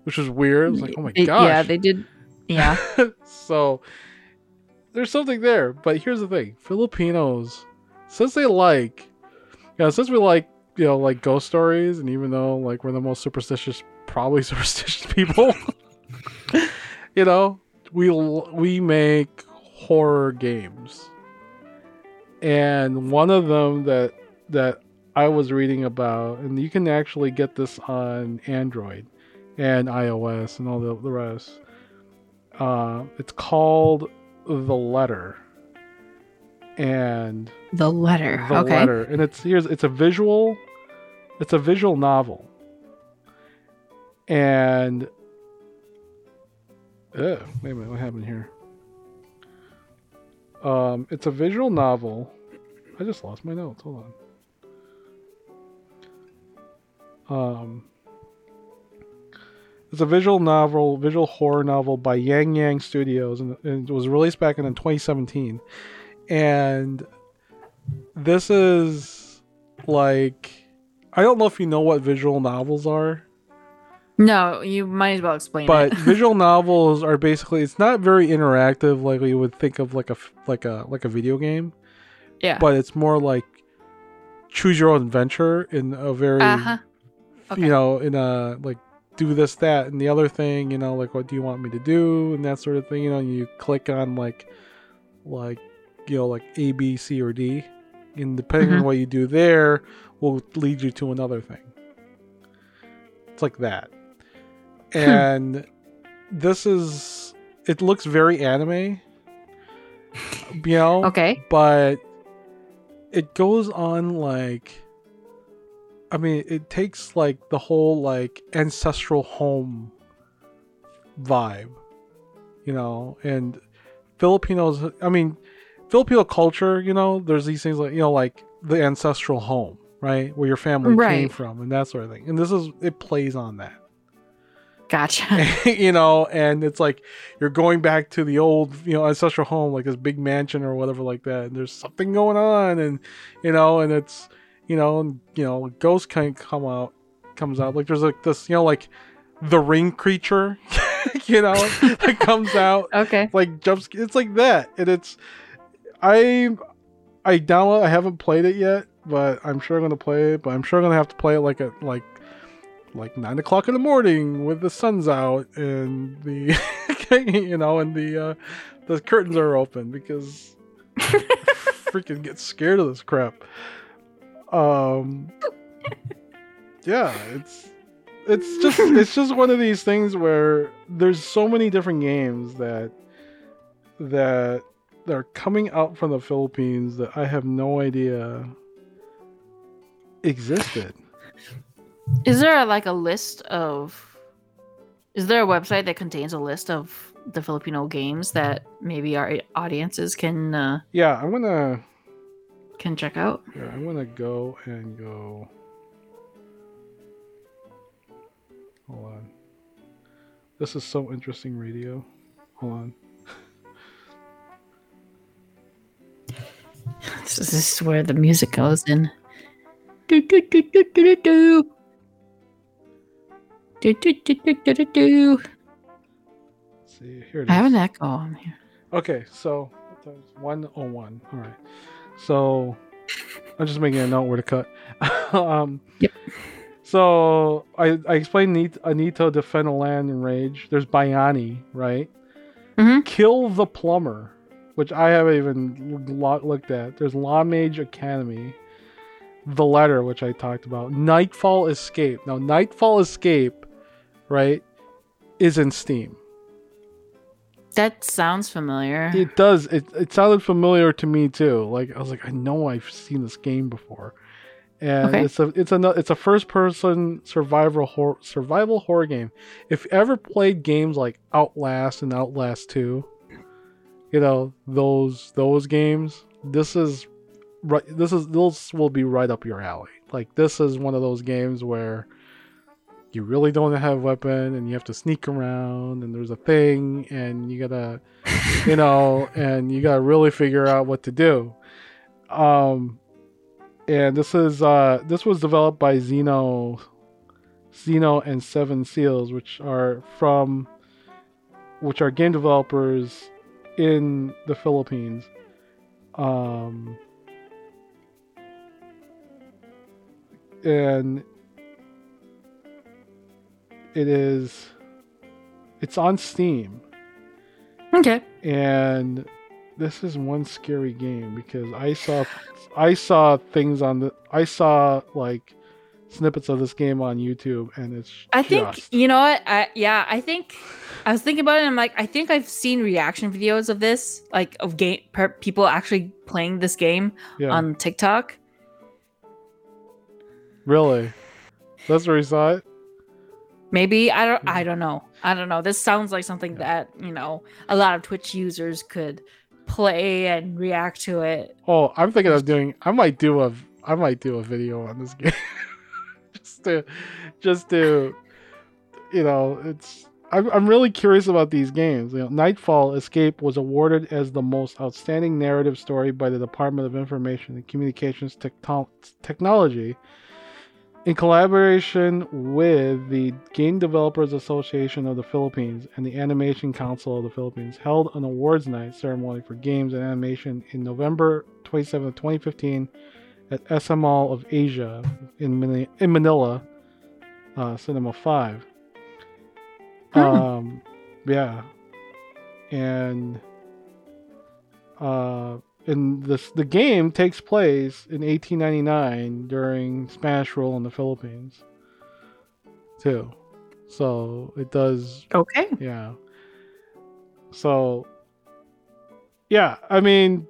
which was weird. It was like oh my It- gosh. Yeah, they did. Yeah. so there's something there. But here's the thing: Filipinos, since they like, you know, since we like, you know, like ghost stories, and even though like we're the most superstitious, probably superstitious people, you know, we we make horror games, and one of them that that I was reading about, and you can actually get this on Android and iOS and all the, the rest. Uh, it's called The Letter. And the letter. The okay. Letter. And it's here's it's a visual it's a visual novel. And Ugh, wait a minute, what happened here? Um, it's a visual novel. I just lost my notes. Hold on. Um, it's a visual novel, visual horror novel by Yang Yang Studios, and, and it was released back in 2017. And this is like, I don't know if you know what visual novels are, No, you might as well explain but visual novels are basically it's not very interactive like you would think of like a like a like a video game, yeah. but it's more like choose your own adventure in a very Uh huh. Okay. you know, in a like do this, that, and the other thing, you know, like what do you want me to do and that sort of thing, you know, you click on like like you know, like A, B, C, or D. And depending on Mhm. what you do there will lead you to another thing. It's like that. Hmm. And this is it looks very anime. You know? Okay. but it goes on like i mean it takes like the whole like ancestral home vibe you know and filipinos i mean filipino culture you know there's these things like you know like the ancestral home right where your family came from and that sort of thing and this is it plays on that Gotcha. you know, and it's like you're going back to the old, you know, ancestral home, like this big mansion or whatever, like that. And there's something going on, and you know, and it's, you know, and you know, a ghost kind of come out, comes out. Like there's like this, you know, like the ring creature, you know, that comes out, okay. like jumps. It's like that, and it's, I, I download. I haven't played it yet, but I'm sure I'm gonna play it. But I'm sure I'm gonna have to play it like at like like nine o'clock in the morning with the sun's out and the you know and the uh, the curtains are open because freaking get scared of this crap. Um, yeah, it's it's just it's just one of these things where there's so many different games that that that are coming out from the Philippines that I have no idea existed. Is there like a list of? Is there a website that contains a list of the Filipino games that maybe our audiences can uh, Yeah, I'm gonna can check out? yeah, I'm gonna go and go. Hold on. This is so interesting radio. Hold on. This is, this is where the music goes in. Do, do, do, do, do, do, do. Do, do, do, do, do. Let's see, here it I have an echo on here. Okay, so that's 101. All right. So I'm just making a note where to cut. um, Yep. So I, I explained Nito, Anito defend a land enraged. There's Bayani, right? Mm-hmm. Kill the plumber, which I haven't even looked at. There's Law Mage Academy. The letter, which I talked about. Nightfall Escape. Now, Nightfall Escape, right, is in Steam. That sounds familiar. It does. It it sounded familiar to me too. Like I was like, I know I've seen this game before, and Okay. it's a it's a it's a first person survival horror survival horror game. If you ever played games like Outlast and Outlast Two, you know those those games. This is right. This is this will be right up your alley. Like this is one of those games where you really don't have a weapon and you have to sneak around and there's a thing and you gotta you know and you gotta really figure out what to do. Um and this is uh this was developed by Zeenoh Zeenoh and seven seals which are from which are game developers in the philippines. Um and it is it's on steam Okay. and this is one scary game because I saw I saw things on the I saw like snippets of this game on YouTube and it's I think just- you know what? I yeah, I think I was thinking about it. and I'm like, I think I've seen reaction videos of this, like of game per, people actually playing this game yeah on TikTok. really that's where you saw it Maybe I don't. I hmm. don't know. I don't know. This sounds like something that you know a lot of Twitch users could play and react to it. oh I'm thinking of doing I might do a I might do a video on this game just to just to you know it's I'm, I'm really curious about these games you know nightfall escape was awarded as the most outstanding narrative story by the department of information and communications Techno- technology in collaboration with the game developers association of the philippines and the animation council of the philippines held an awards night ceremony for games and animation in november 27 2015 at SM Mall of Asia in, Mani- in Manila, uh, Cinema 5. Hmm. Um, yeah. And uh, and this the game takes place in 1899 during Spanish rule in the Philippines, too. So it does Okay. yeah. So yeah, I mean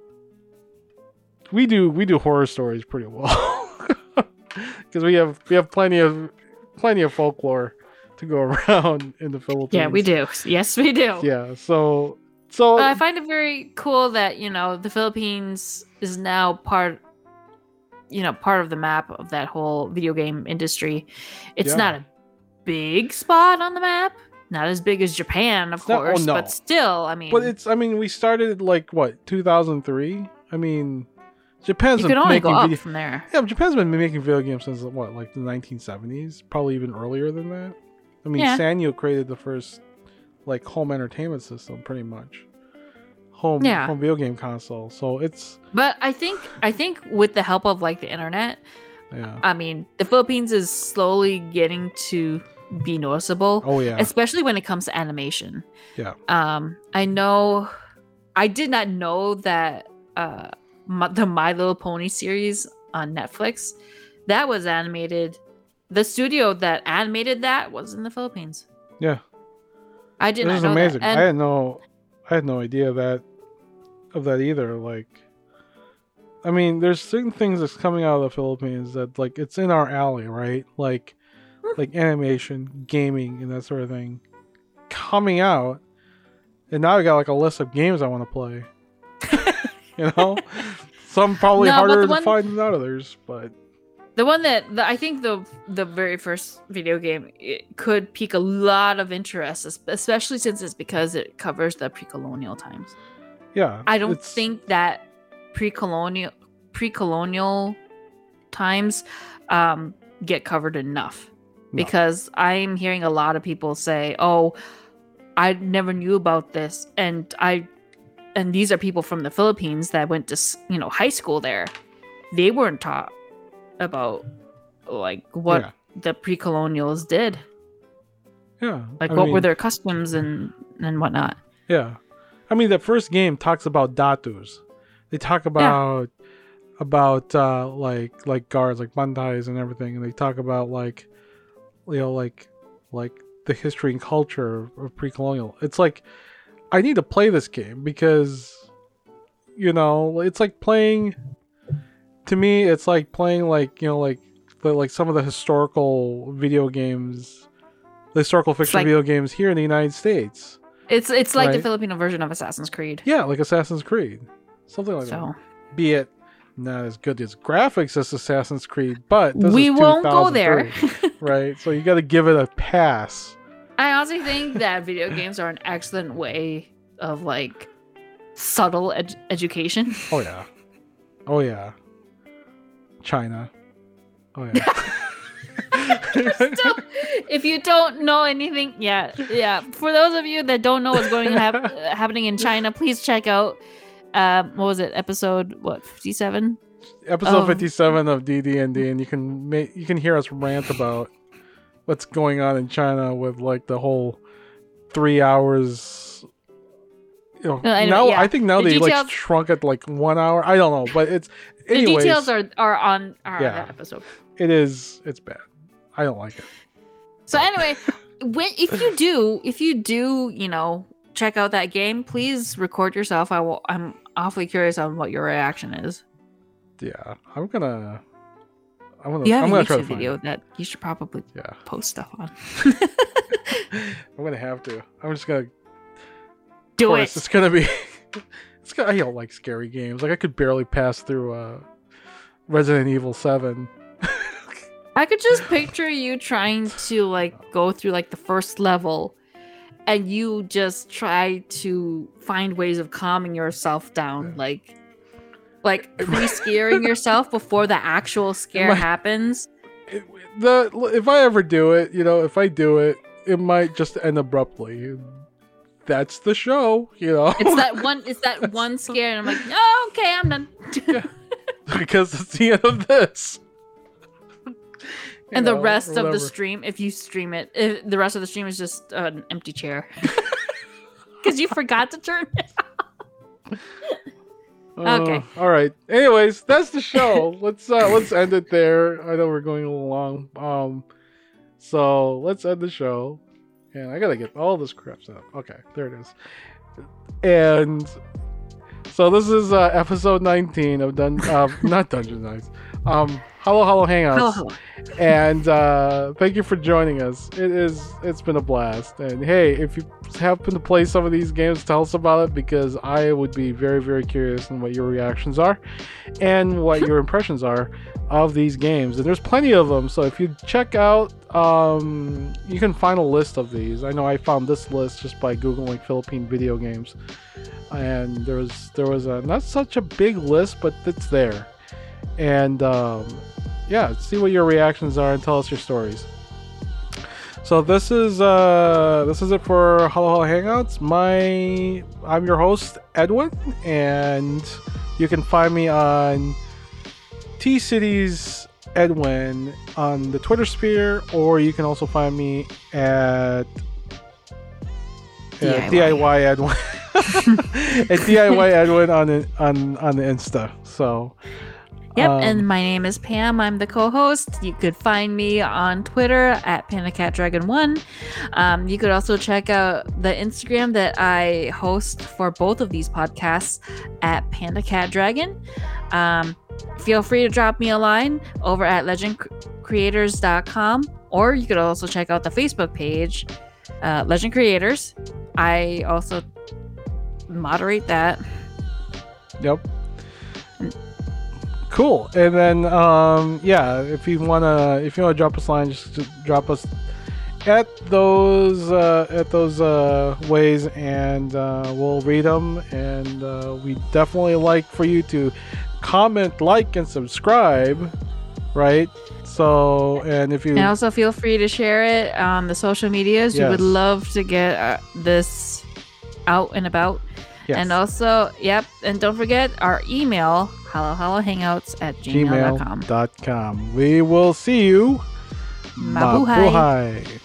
we do we do horror stories pretty well. Cuz we have we have plenty of plenty of folklore to go around in the Philippines. Yeah, we do. Yes, we do. Yeah, so so But I find it very cool that you know the Philippines is now part, you know, part of the map of that whole video game industry. It's Yeah. not a big spot on the map, not as big as Japan, of It's not- oh, course, no. but still, I mean, but it's I mean we started like what 2003? I mean Japan's you been can only making go up video- from there. Yeah, Japan's been making video games since what, like the 1970s, probably even earlier than that. I mean, Yeah. Sanyo created the first like home entertainment system, pretty much. home Yeah. home video game console. So it's But I think I think with the help of like the internet, yeah. I mean, the Philippines is slowly getting to be noticeable, Oh yeah. especially when it comes to animation. Yeah. Um, I know, I did not know that uh, my, the My Little Pony series on Netflix that was animated. The studio that animated that was in the Philippines. Yeah. I did This not is amazing. I had no I had no idea that of that either. Like I mean, there's certain things that's coming out of the Philippines that like it's in our alley, right? Like hmm. like animation, gaming, and that sort of thing coming out. And now I got like a list of games I want to play. you know? Some probably No, harder the to one- find than others, but The one that the, I think the the very first video game it could pique a lot of interest, especially since it's because it covers the pre-colonial times. yeah. I don't it's- think that pre-colonial pre-colonial times um, get covered enough No. because I'm hearing a lot of people say, "Oh, I never knew about this," and I and these are people from the Philippines that went to you know high school there. They weren't taught about like what Yeah. the pre-colonials did, Yeah. like I what were their customs and and whatnot. Yeah. I mean the first game talks about datus. They talk about about uh like like guards, like bantais and everything, and they talk about like you know, like like the history and culture of pre colonial. It's like I need to play this game because you know, it's like playing to me it's like playing like, you know, like the, like some of the historical video games the historical fiction like- video games here in the United States. It's it's like the Filipino version of Assassin's Creed. Yeah, like Assassin's Creed. Something like So that. Be it not as good as graphics as Assassin's Creed, but we is won't go there. right? So you got to give it a pass. I honestly think that video games are an excellent way of like subtle ed- education. Oh yeah. Oh yeah. China. Oh yeah. Still, if you don't know anything, yeah, yeah. For those of you that don't know what's going hap- uh, happening in China, please check out. Um, what was it? Episode what? Fifty-seven. Episode Oh. 57 of DD&D and you can ma- you can hear us rant about what's going on in China with like the whole 3 hours you know, uh, No, I now yeah. I think now The they like shrunk it like 1 hour. I don't know, but it's The details are are on are Yeah. on that episode. it is it's bad. I don't like it. So anyway, when if you do, if you do, you know, check out that game, please record yourself. I will. I'm awfully curious on what your reaction is. Yeah, I'm gonna. I'm gonna. You have I'm a gonna try to YouTube video it. that you should probably Yeah, post stuff on. I'm gonna have to. I'm just gonna. Do of course, it. It's gonna be. It's gonna, I don't like scary games. Like I could barely pass through uh, Resident Evil Seven. I could just picture you trying to like go through like the first level and you just try to find ways of calming yourself down like like pre-scaring yourself before the actual scare might- happens. It- the if I ever do it, you know, if I do it, it might just end abruptly. That's the show, you know, It's that one it's that one scare and I'm like, "Oh, okay, I'm done." because it's the end of this. And the rest or of the stream if you stream it, if the rest of the stream is just an empty chair. Cuz you forgot to turn it. Okay. Uh, all right. Anyways, that's the show. let's uh let's end it there. I know we're going a little long. Um so let's end the show. And I gotta get all this crap set up. Okay, there it is. And so this is uh episode 19 of Dun uh not Dungeon Nights. Um Halo Halo Hangouts Hello, hello. and uh, thank you for joining us. It is it's been a blast. And hey, if you happen to play some of these games, tell us about it because I would be very very curious on what your reactions are and what your impressions are of these games. And there's plenty of them. So if you check out, um, you can find a list of these. I know I found this list just by googling Philippine video games, and there was there was a not such a big list, but it's there. And um, yeah, see what your reactions are and tell us your stories. So this is uh this is it for Halo Halo Hangouts. My I'm your host Edwin, and you can find me on T Cities Edwin on the Twitter sphere, or you can also find me at yeah, DIY. Edwin at DIY Edwin on the- on on the Insta. So Yep, um, and my name is Pam. I'm the co-host. You could find me on Twitter at PandaCatDragon1. Um, you could also check out the Instagram that I host for both of these podcasts at PandaCatDragon. Um, feel free to drop me a line over at legendcreators.com, or you could also check out the Facebook page, uh, Legend Creators. I also moderate that. Yep. Cool. And then um yeah, if you wanna if you wanna drop us a line, just, drop us at those uh at those uh ways and uh we'll read them and uh we definitely like for you to comment, like and subscribe, right? So and if you And also feel free to share it on the social medias. We would love to get uh, this out and about. Yes, And also, yep, and don't forget our email, halo halo hangouts at gmail.com. gmail.com. We will see you. Mabuhay. Mabuhay.